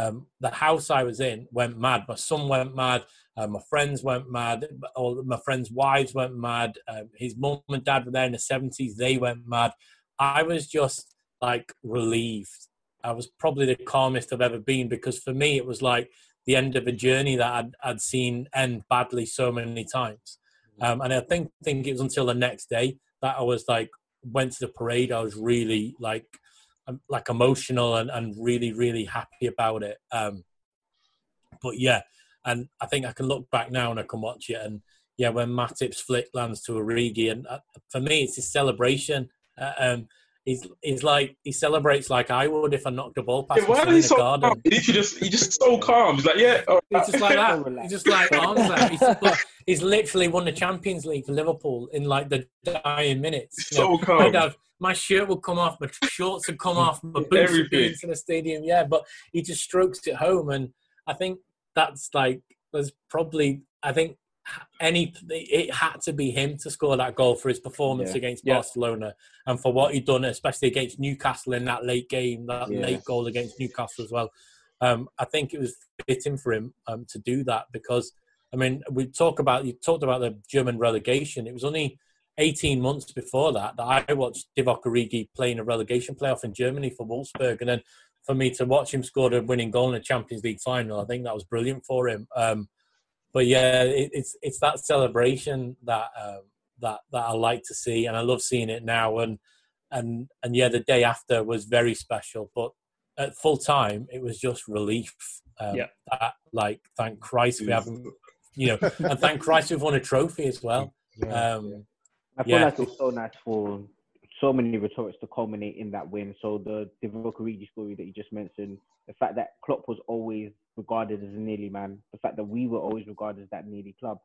um, the house I was in went mad. My son went mad. Uh, my friends went mad. All my friends' wives went mad. Um, his mum and dad were there in the seventies. They went mad. I was just like relieved. I was probably the calmest I've ever been because for me it was like the end of a journey that I'd, I'd seen end badly so many times. Um, and I think think it was until the next day that I was like went to the parade. I was really like like emotional and, and really really happy about it. Um, but yeah, and I think I can look back now and I can watch it and yeah, when Matip's flick lands to Origi and uh, for me it's his celebration. Uh, um, he's he's like he celebrates like I would if I knocked a ball past Yeah, why in is he the so garden. calm? He just he just so calm. He's like, yeah, all He's just like that. He's just like arms out. He's, but he's literally won the Champions League for Liverpool in like the dying minutes. You know, so calm. I'd have- my shirt would come off, my shorts would come off, my boots would be Everything. into the stadium. Yeah, but he just strokes it home, and I think that's like there's probably I think any it had to be him to score that goal for his performance Yeah. against Yeah. Barcelona and for what he'd done, especially against Newcastle in that late game, that Yeah. late goal against Newcastle as well. Um, I think it was fitting for him um, to do that because I mean we talk about you talked about the German relegation. It was only 18 months before that that I watched Divock Origi playing a relegation playoff in Germany for Wolfsburg, and then for me to watch him score the winning goal in a Champions League final, I think that was brilliant for him. Um, but yeah, it, it's it's that celebration that um, that that I like to see, and I love seeing it now. And and and yeah, the day after was very special, but at full time it was just relief. Um, Yeah. that, like thank Christ we haven't, you know, and thank Christ we've won a trophy as well. Yeah. Um, I feel Yeah. like it's so nice for so many retorts to culminate in that win. So the Divock Origi story that you just mentioned, the fact that Klopp was always regarded as a nearly man, the fact that we were always regarded as that nearly club,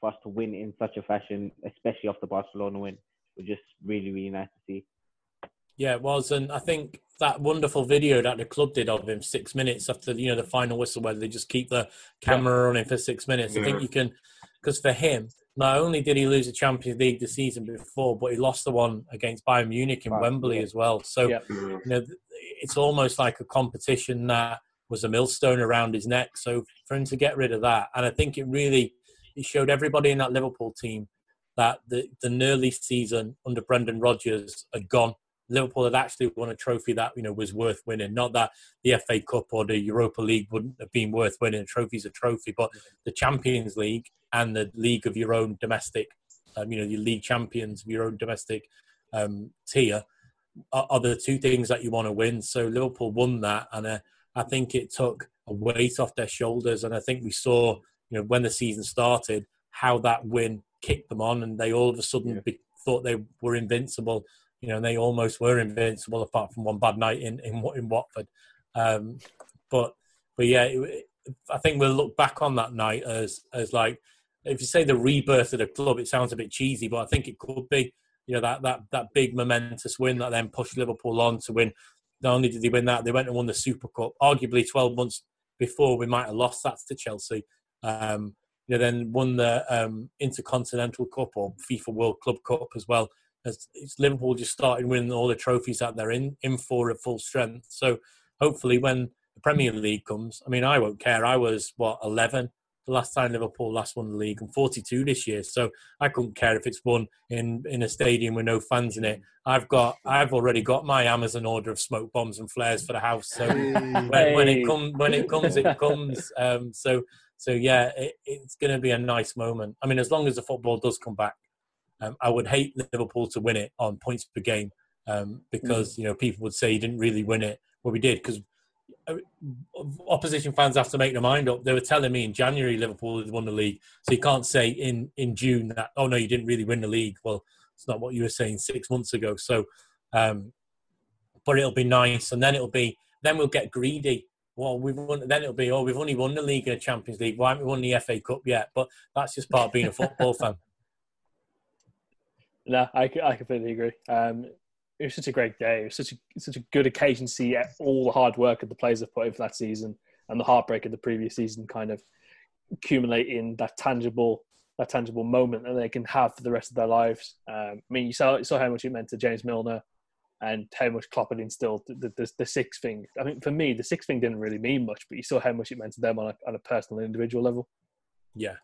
for us to win in such a fashion, especially after Barcelona win, was just really really nice to see. Yeah, it was, and I think that wonderful video that the club did of him six minutes after you know the final whistle, where they just keep the camera running for six minutes. I think you can, because for him, not only did he lose the Champions League the season before, but he lost the one against Bayern Munich in Right, Wembley yeah. as well. So Yeah. Yeah. you know, it's almost like a competition that was a millstone around his neck. So for him to get rid of that, and I think it really it showed everybody in that Liverpool team that the the early season under Brendan Rodgers had gone. Liverpool had actually won a trophy that you know was worth winning. Not that the FA Cup or the Europa League wouldn't have been worth winning. A trophy's a trophy, but the Champions League and the league of your own domestic, um, you know, your league champions of your own domestic um, tier are, are the two things that you want to win. So Liverpool won that, and uh, I think it took a weight off their shoulders. And I think we saw, you know, when the season started, how that win kicked them on, and they all of a sudden Yeah. be, thought they were invincible. You know, and they almost were invincible, apart from one bad night in in, in Watford. Um, but but yeah, it, I think we'll look back on that night as as like if you say the rebirth of the club, it sounds a bit cheesy, but I think it could be. You know that that that big momentous win that then pushed Liverpool on to win. Not only did they win that, they went and won the Super Cup. Arguably, twelve months before, we might have lost that to Chelsea. Um, you know, then won the um, Intercontinental Cup or FIFA World Club Cup as well. As it's Liverpool just started winning all the trophies that they're in in for at full strength. So hopefully, when the Premier League comes, I mean, I won't care. I was what eleven the last time Liverpool last won the league. I'm 42 this year, so I couldn't care if it's won in in a stadium with no fans in it. I've got I've already got my Amazon order of smoke bombs and flares for the house. So when, when it comes when it comes it comes. Um, so so yeah, it, it's going to be a nice moment. I mean, as long as the football does come back, um, I would hate Liverpool to win it on points per game um, because you know people would say you didn't really win it. Well, we did because opposition fans have to make their mind up. They were telling me in January Liverpool had won the league, so you can't say in in June that oh no you didn't really win the league. Well, it's not what you were saying six months ago. So, um, but it'll be nice, and then it'll be then we'll get greedy. Well, we've won. Then it'll be oh we've only won the league and the Champions League. Why haven't we won the FA Cup yet? But that's just part of being a football fan. No, I, I completely agree. Um, it was such a great day. It was such a such a good occasion to see all the hard work that the players have put in for that season and the heartbreak of the previous season kind of accumulate in that tangible that tangible moment that they can have for the rest of their lives. Um, I mean, you saw you saw how much it meant to James Milner and how much Klopp had instilled the, the, the, the six thing. I mean, for me, the six thing didn't really mean much, but you saw how much it meant to them on a, on a personal, individual level. Yeah.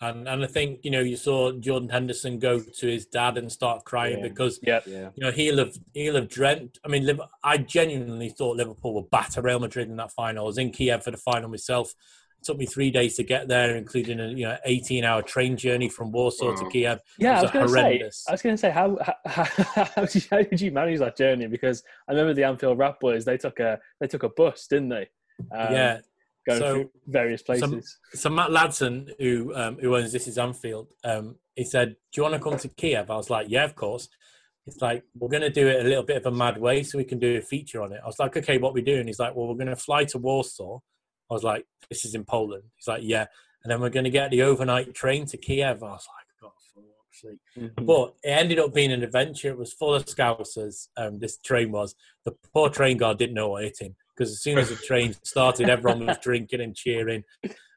And and I think, you know, you saw Jordan Henderson go to his dad and start crying Yeah. because Yeah, Yeah. you know, he'll have he'll have dreamt. I mean, I genuinely thought Liverpool would batter Real Madrid in that final. I was in Kiev for the final myself. It took me three days to get there, including a you know eighteen hour train journey from Warsaw to Kiev. Yeah, I It was going to say. I was going to say how how, how, did you, how did you manage that journey? Because I remember the Anfield Wrap Boys. They took a they took a bus, didn't they? Um, yeah. Going so- through various places. some- So Matt Ladson, who um, who owns This Is Anfield, um, he said, "Do you want to come to Kiev?" I was like, "Yeah, of course." It's like we're going to do it a little bit of a mad way, so we can do a feature on it. I was like, "Okay, what we doing?" He's like, "Well, we're going to fly to Warsaw." I was like, "This is in Poland." He's like, "Yeah," and then we're going to get the overnight train to Kiev. I was like, "God, for fuck's sake." Mhm. But it ended up being an adventure. It was full of scousers. Um, this train was. The poor train guard didn't know what hit him because as soon as the train started, everyone was drinking and cheering.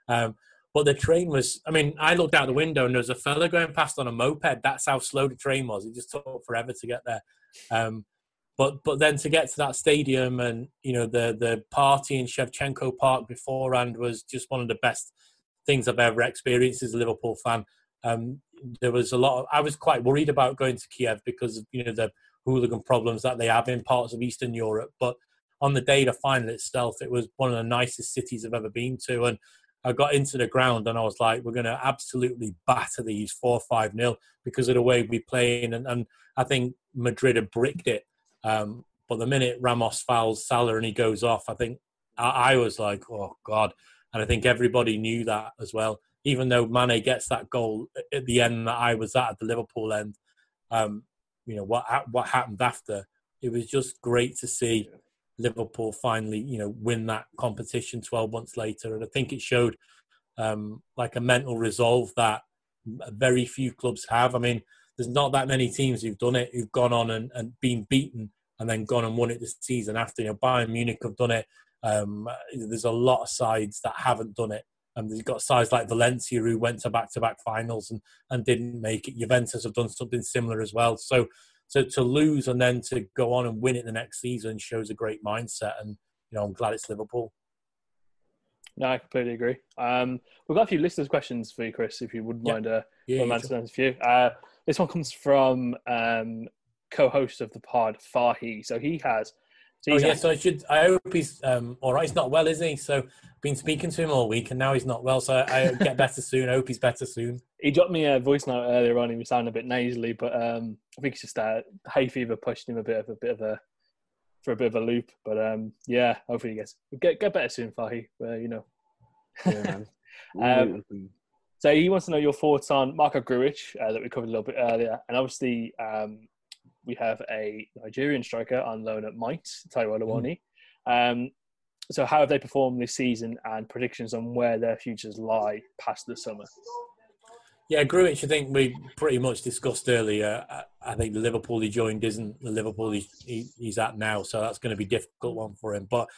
Um, but the train was. I mean, I looked out the window and there was a fella going past on a moped. That's how slow the train was. It just took forever to get there. Um, but but then to get to that stadium and you know the the party in Shevchenko Park beforehand was just one of the best things I've ever experienced as a Liverpool fan. Um, there was a lot. Of, I was quite worried about going to Kiev because of you know the hooligan problems that they have in parts of Eastern Europe. But on the day, the final itself, it was one of the nicest cities I've ever been to, and I got into the ground and I was like, we're going to absolutely batter these four five nil because of the way we playing, and, and I think Madrid had bricked it. Um, but the minute Ramos fouls Salah and he goes off, I think I, I was like, oh god, and I think everybody knew that as well. Even though Mane gets that goal at the end that I was at at the Liverpool end, um, you know what what happened after. It was just great to see Liverpool finally, you know, win that competition 12 months later, and I think it showed um, like a mental resolve that very few clubs have. I mean, there's not that many teams who've done it who've gone on and, and been beaten and then gone and won it the season after. You know, Bayern Munich have done it. Um, there's a lot of sides that haven't done it. And you've got sides like Valencia who went to back-to-back finals and, and didn't make it. Juventus have done something similar as well. So, so to lose and then to go on and win it the next season shows a great mindset. And you know, I'm glad it's Liverpool. No, I completely agree. Um, we've got a few listeners' questions for you, Chris, if you wouldn't Yeah. mind uh, Yeah, yeah, answering a few. Uh, this one comes from um, co-host of the pod, Fahi. So he has. So Oh yeah, so I should. I hope he's um, all right. He's not well, is he? So been speaking to him all week, and now he's not well. So I, I get better soon. I hope he's better soon. he dropped me a voice note earlier on. He was sounding a bit nasally, but um, I think it's just uh, hay fever pushed him a bit of a bit of a for a bit of a loop. But um, yeah, hopefully he gets get get better soon, Fahi. Well, you know. Yeah, man. Um, rooting for you. So he wants to know your thoughts on Marko Grujic uh, that we covered a little bit earlier, and obviously um, we have a Nigerian striker on loan at Mainz, Taiwo Awoniyi. Um, so how have they performed this season, and predictions on where their futures lie past the summer? Yeah, Grujic, I think we pretty much discussed earlier. I, think the Liverpool he joined isn't the Liverpool he, he, he's at now, so that's going to be a difficult one for him. But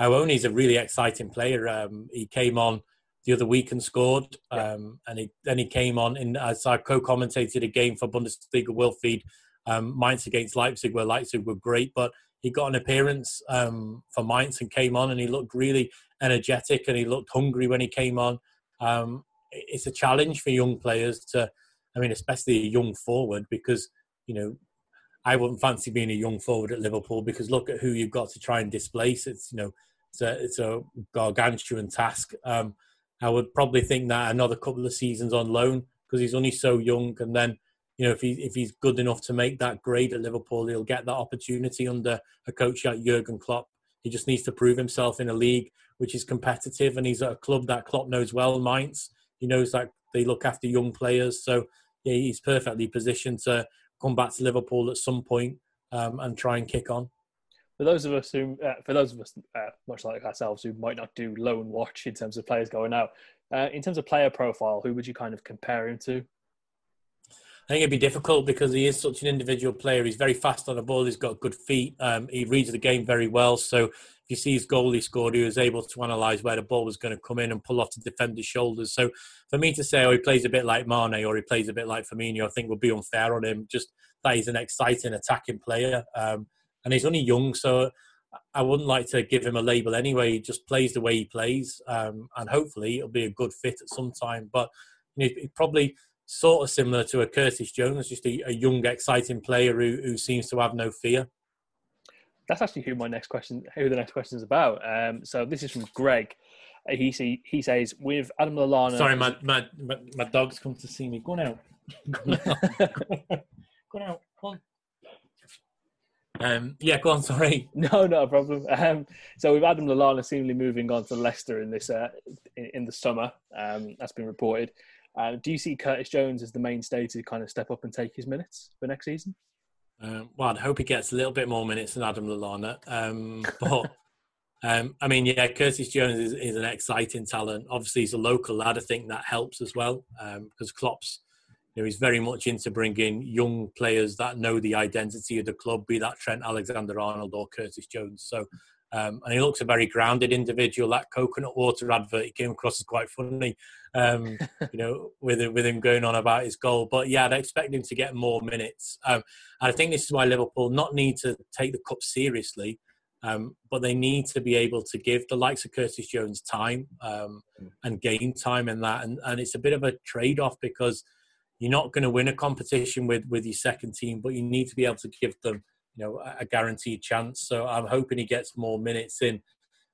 Awoniyi is a really exciting player. Um, he came on the other week and scored, um, and he, then he came on in as I co-commentated a game for Bundesliga World Feed um, Mainz against Leipzig, where Leipzig were great, but he got an appearance um, for Mainz and came on, and he looked really energetic and he looked hungry when he came on. Um, it's a challenge for young players to, I mean, especially a young forward, because you know, I wouldn't fancy being a young forward at Liverpool because look at who you've got to try and displace. It's you know, it's a it's a gargantuan task. Um, I would probably think that another couple of seasons on loan because he's only so young, and then you know if he if he's good enough to make that grade at Liverpool, he'll get that opportunity under a coach like Jurgen Klopp. He just needs to prove himself in a league which is competitive, and he's at a club that Klopp knows well, Mainz. He knows that they look after young players, so yeah, he's perfectly positioned to come back to Liverpool at some point um, and try and kick on. For those of us who, uh, for those of us uh, much like ourselves who might not do loan watch in terms of players going out, uh, in terms of player profile, who would you kind of compare him to? I think it'd be difficult because he is such an individual player. He's very fast on the ball. He's got good feet. Um, he reads the game very well. So if you see his goal he scored, he was able to analyse where the ball was going to come in and pull off the defender's shoulders. So for me to say, oh, he plays a bit like Mane or he plays a bit like Firmino, I think would be unfair on him. Just that he's an exciting attacking player. Um, and he's only young, so I wouldn't like to give him a label anyway. He just plays the way he plays. Um, and hopefully it'll be a good fit at some time. But you know, he probably sort of similar to a Curtis Jones, just a, a young, exciting player who, who seems to have no fear. That's actually who my next question, who the next question is about. Um, so this is from Greg. Uh, He see, he says with Adam Lallana. Sorry, my, my, my, my dog's come to see me. Go on out. Go on out. Go on out. Go on. Um, yeah, go on. Sorry. No, not a problem. Um, so with Adam Lallana seemingly moving on to Leicester in this uh, in, in the summer, um, that's been reported. Uh, do you see Curtis Jones as the mainstay to kind of step up and take his minutes for next season? Um, well, I'd hope he gets a little bit more minutes than Adam Lallana. Um, but um, I mean, yeah, Curtis Jones is, is, an exciting talent. Obviously, he's a local lad. I think that helps as well because Klopp's, you know, he's very much into bringing young players that know the identity of the club, be that Trent Alexander-Arnold or Curtis Jones. So. Um, and he looks a very grounded individual. That coconut water advert he came across as quite funny, um, you know, with with him going on about his goal. But yeah, I'd expect him to get more minutes. Um, and I think this is why Liverpool not need to take the cup seriously, um, but they need to be able to give the likes of Curtis Jones time um, and gain time in that. And, and it's a bit of a trade off because you're not going to win a competition with with your second team, but you need to be able to give them you know a guaranteed chance. So I'm hoping he gets more minutes in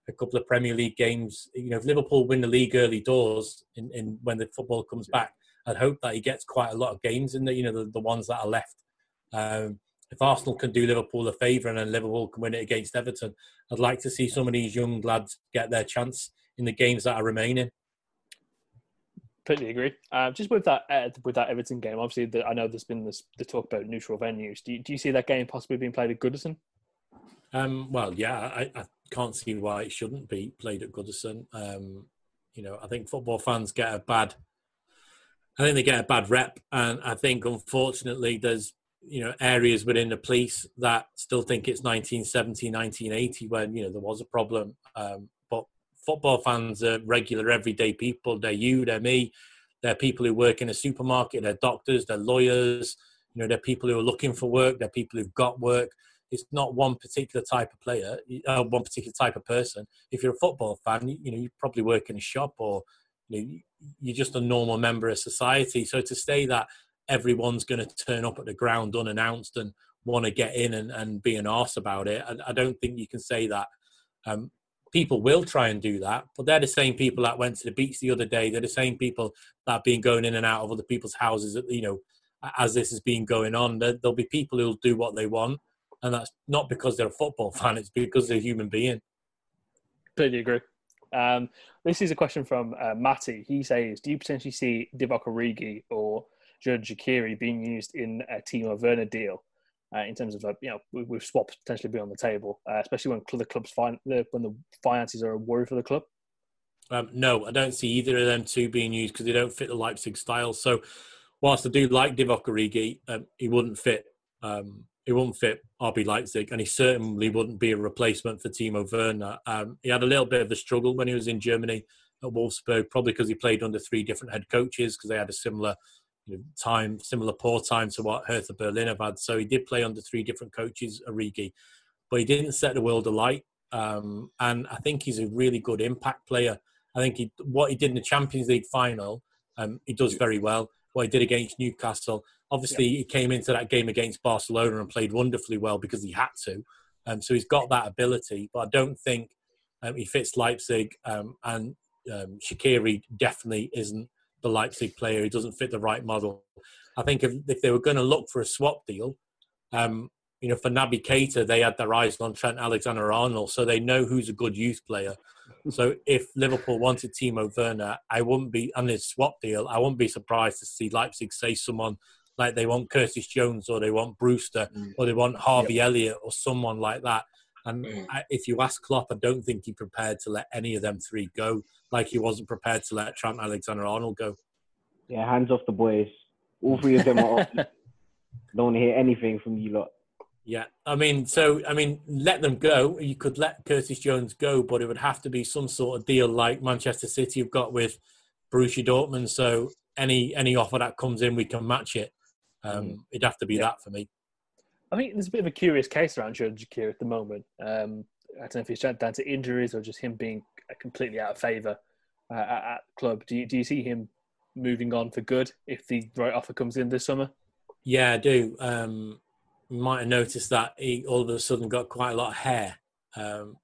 a couple of Premier League games. You know, if Liverpool win the league early doors in, in when the football comes back, I'd hope that he gets quite a lot of games in the you know the, the ones that are left. Um, if Arsenal can do Liverpool a favour and then Liverpool can win it against Everton, I'd like to see some of these young lads get their chance in the games that are remaining. Completely agree. Uh, just with that uh, with that Everton game, obviously, the, I know there's been this the talk about neutral venues. Do you, do you see that game possibly being played at Goodison? Um, well, yeah, I, I, can't see why it shouldn't be played at Goodison. Um, you know, I think football fans get a bad, I think they get a bad rep, and I think unfortunately there's you know areas within the police that still think it's 1970 1980 when you know there was a problem um, football fans are regular everyday people. They're you they're me. They're people who work in a supermarket. They're doctors they're lawyers. You know they're people who are looking for work. They're people who've got work. It's not one particular type of player uh, one particular type of person. If you're a football fan you, you know you probably work in a shop or you know, you're just a normal member of society. So to say that everyone's going to turn up at the ground unannounced and want to get in and, and be an arse about it. I, I don't think you can say that. Um, people will try and do that, but they're the same people that went to the beach the other day. They're the same people that have been going in and out of other people's houses, you know, as this has been going on. There, there'll be people who'll do what they want, and that's not because they're a football fan, it's because they're a human being. Completely agree. Um, this is a question from uh, Matty. He says, "Do you potentially see Divock Origi or Xherdan Shaqiri being used in a Timo Werner deal uh, in terms of uh, you know with swaps potentially be on the table, uh, especially when the club's fin- when the finances are a worry for the club. Um, no, I don't see either of them two being used because they don't fit the Leipzig style. So, whilst I do like Divock Origi, um, he wouldn't fit. Um, he wouldn't fit RB Leipzig, and he certainly wouldn't be a replacement for Timo Werner. Um, he had a little bit of a struggle when he was in Germany at Wolfsburg, probably because he played under three different head coaches because they had a similar time, similar poor time to what Hertha Berlin have had. So he did play under three different coaches, Origi, but he didn't set the world alight. Um, and I think he's a really good impact player. I think he, what he did in the Champions League final, um, he does very well. What he did against Newcastle, obviously yeah. he came into that game against Barcelona and played wonderfully well because he had to. Um, so he's got that ability, but I don't think um, he fits Leipzig. Um, and um, Shaqiri definitely isn't the Leipzig player. who doesn't fit the right model. I think if, if they were going to look for a swap deal, um, you know, for Naby Keita, they had their eyes on Trent Alexander-Arnold, so they know who's a good youth player. so if Liverpool wanted Timo Werner, I wouldn't be, on his swap deal, I wouldn't be surprised to see Leipzig say someone like they want Curtis Jones or they want Brewster mm. or they want Harvey yep. Elliott or someone like that. And mm. I, if you ask Klopp, I don't think he prepared to let any of them three go, like he wasn't prepared to let Trent Alexander-Arnold go. Yeah, hands off the boys. All three of them are off. Don't want to hear anything from you lot. Yeah, I mean, so I mean, let them go. You could let Curtis Jones go, but it would have to be some sort of deal like Manchester City have got with Borussia Dortmund. So any any offer that comes in, we can match it. Um, mm. It'd have to be yeah. that for me. I think there's a bit of a curious case around Xherdan Shaqiri at the moment. Um, I don't know if it's down to injuries or just him being completely out of favour uh, at, at club. Do you, do you see him moving on for good if the right offer comes in this summer? Yeah, I do. Um, you might have noticed that he all of a sudden got quite a lot of hair. Um,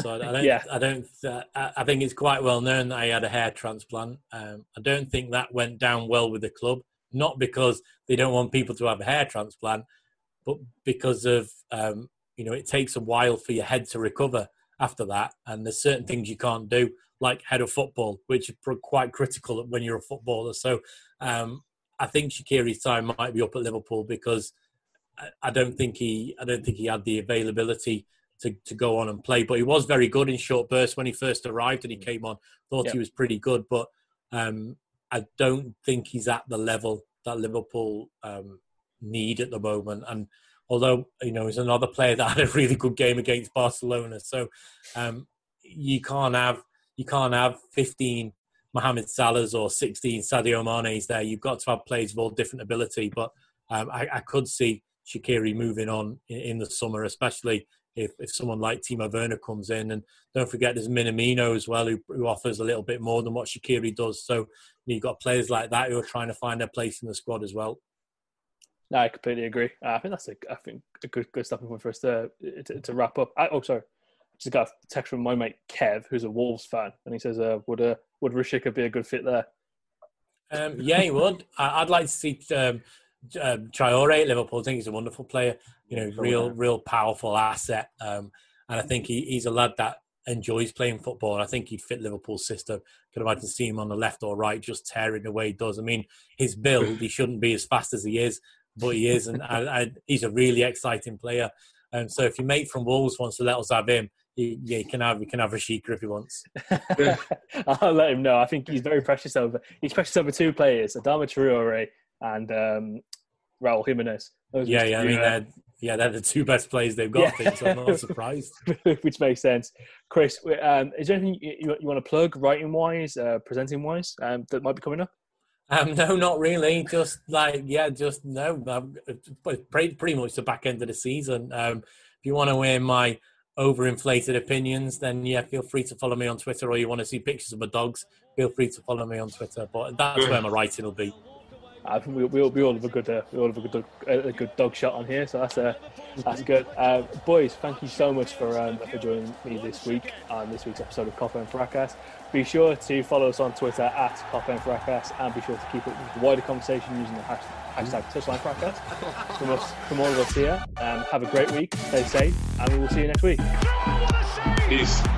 so I, I don't. yeah. I don't. Uh, I think it's quite well known that he had a hair transplant. Um, I don't think that went down well with the club. Not because they don't want people to have a hair transplant, but because of um, you know it takes a while for your head to recover after that, and there's certain things you can't do, like head of football, which are quite critical when you're a footballer. So um, I think Shaqiri's time might be up at Liverpool because I don't think he I don't think he had the availability to, to go on and play. But he was very good in short bursts when he first arrived and he came on. Thought yep. he was pretty good, but um, I don't think he's at the level that Liverpool um, need at the moment. And although you know he's another player that had a really good game against Barcelona, so um, you can't have you can't have 15 Mohamed Salahs or 16 Sadio Mane's there. You've got to have players of all different ability. But um, I, I, could see Shaqiri moving on in, in, the summer, especially if, if someone like Timo Werner comes in. And don't forget, there's Minamino as well, who, who offers a little bit more than what Shaqiri does. So you've got players like that who are trying to find their place in the squad as well. No, I completely agree. Uh, I think that's a, I think a good good stopping point for us to to, to wrap up. I, oh, sorry, just got a text from my mate Kev, who's a Wolves fan, and he says, uh, "Would uh, would Rashica be a good fit there?" Um, yeah, he would. I'd like to see um, um, Traore at Liverpool. I think he's a wonderful player. You know, real, real powerful asset. Um, and I think he, he's a lad that enjoys playing football. And I think he'd fit Liverpool's system. Could imagine seeing him on the left or right, just tearing the way he does. I mean, his build, he shouldn't be as fast as he is, but he is, and I, I, he's a really exciting player. And so, if your mate from Wolves wants to let us have him, he, yeah, he can have he can have Rashica if he wants. I'll let him know. I think he's very precious over. He's precious over two players, Adama Traore and um, Raul Jimenez. Those Yeah, yeah. I mean, they're, yeah, they're the two best players they've got. I think, so I'm not surprised. which makes sense. Chris, um, is there anything you, you, you want to plug, writing wise, uh, presenting wise, um, that might be coming up? Um, no, not really. Just like yeah, just no. Um, pretty, pretty much the back end of the season. Um, if you want to hear my overinflated opinions, then yeah, feel free to follow me on Twitter. Or you want to see pictures of my dogs, feel free to follow me on Twitter. But that's where my writing will be. I think we, we, all- we all have a good uh, we all have a good a good dog shot on here, so that's uh, that's good. Uh, boys, thank you so much for um, for joining me this week on this week's episode of Copper and Fracas. Be sure to follow us on Twitter at Copper and be sure to keep up with the wider conversation using the hash, hashtag Touchline Fracas. From from all of us here, um, have a great week, stay safe, and we will see you next week. Peace.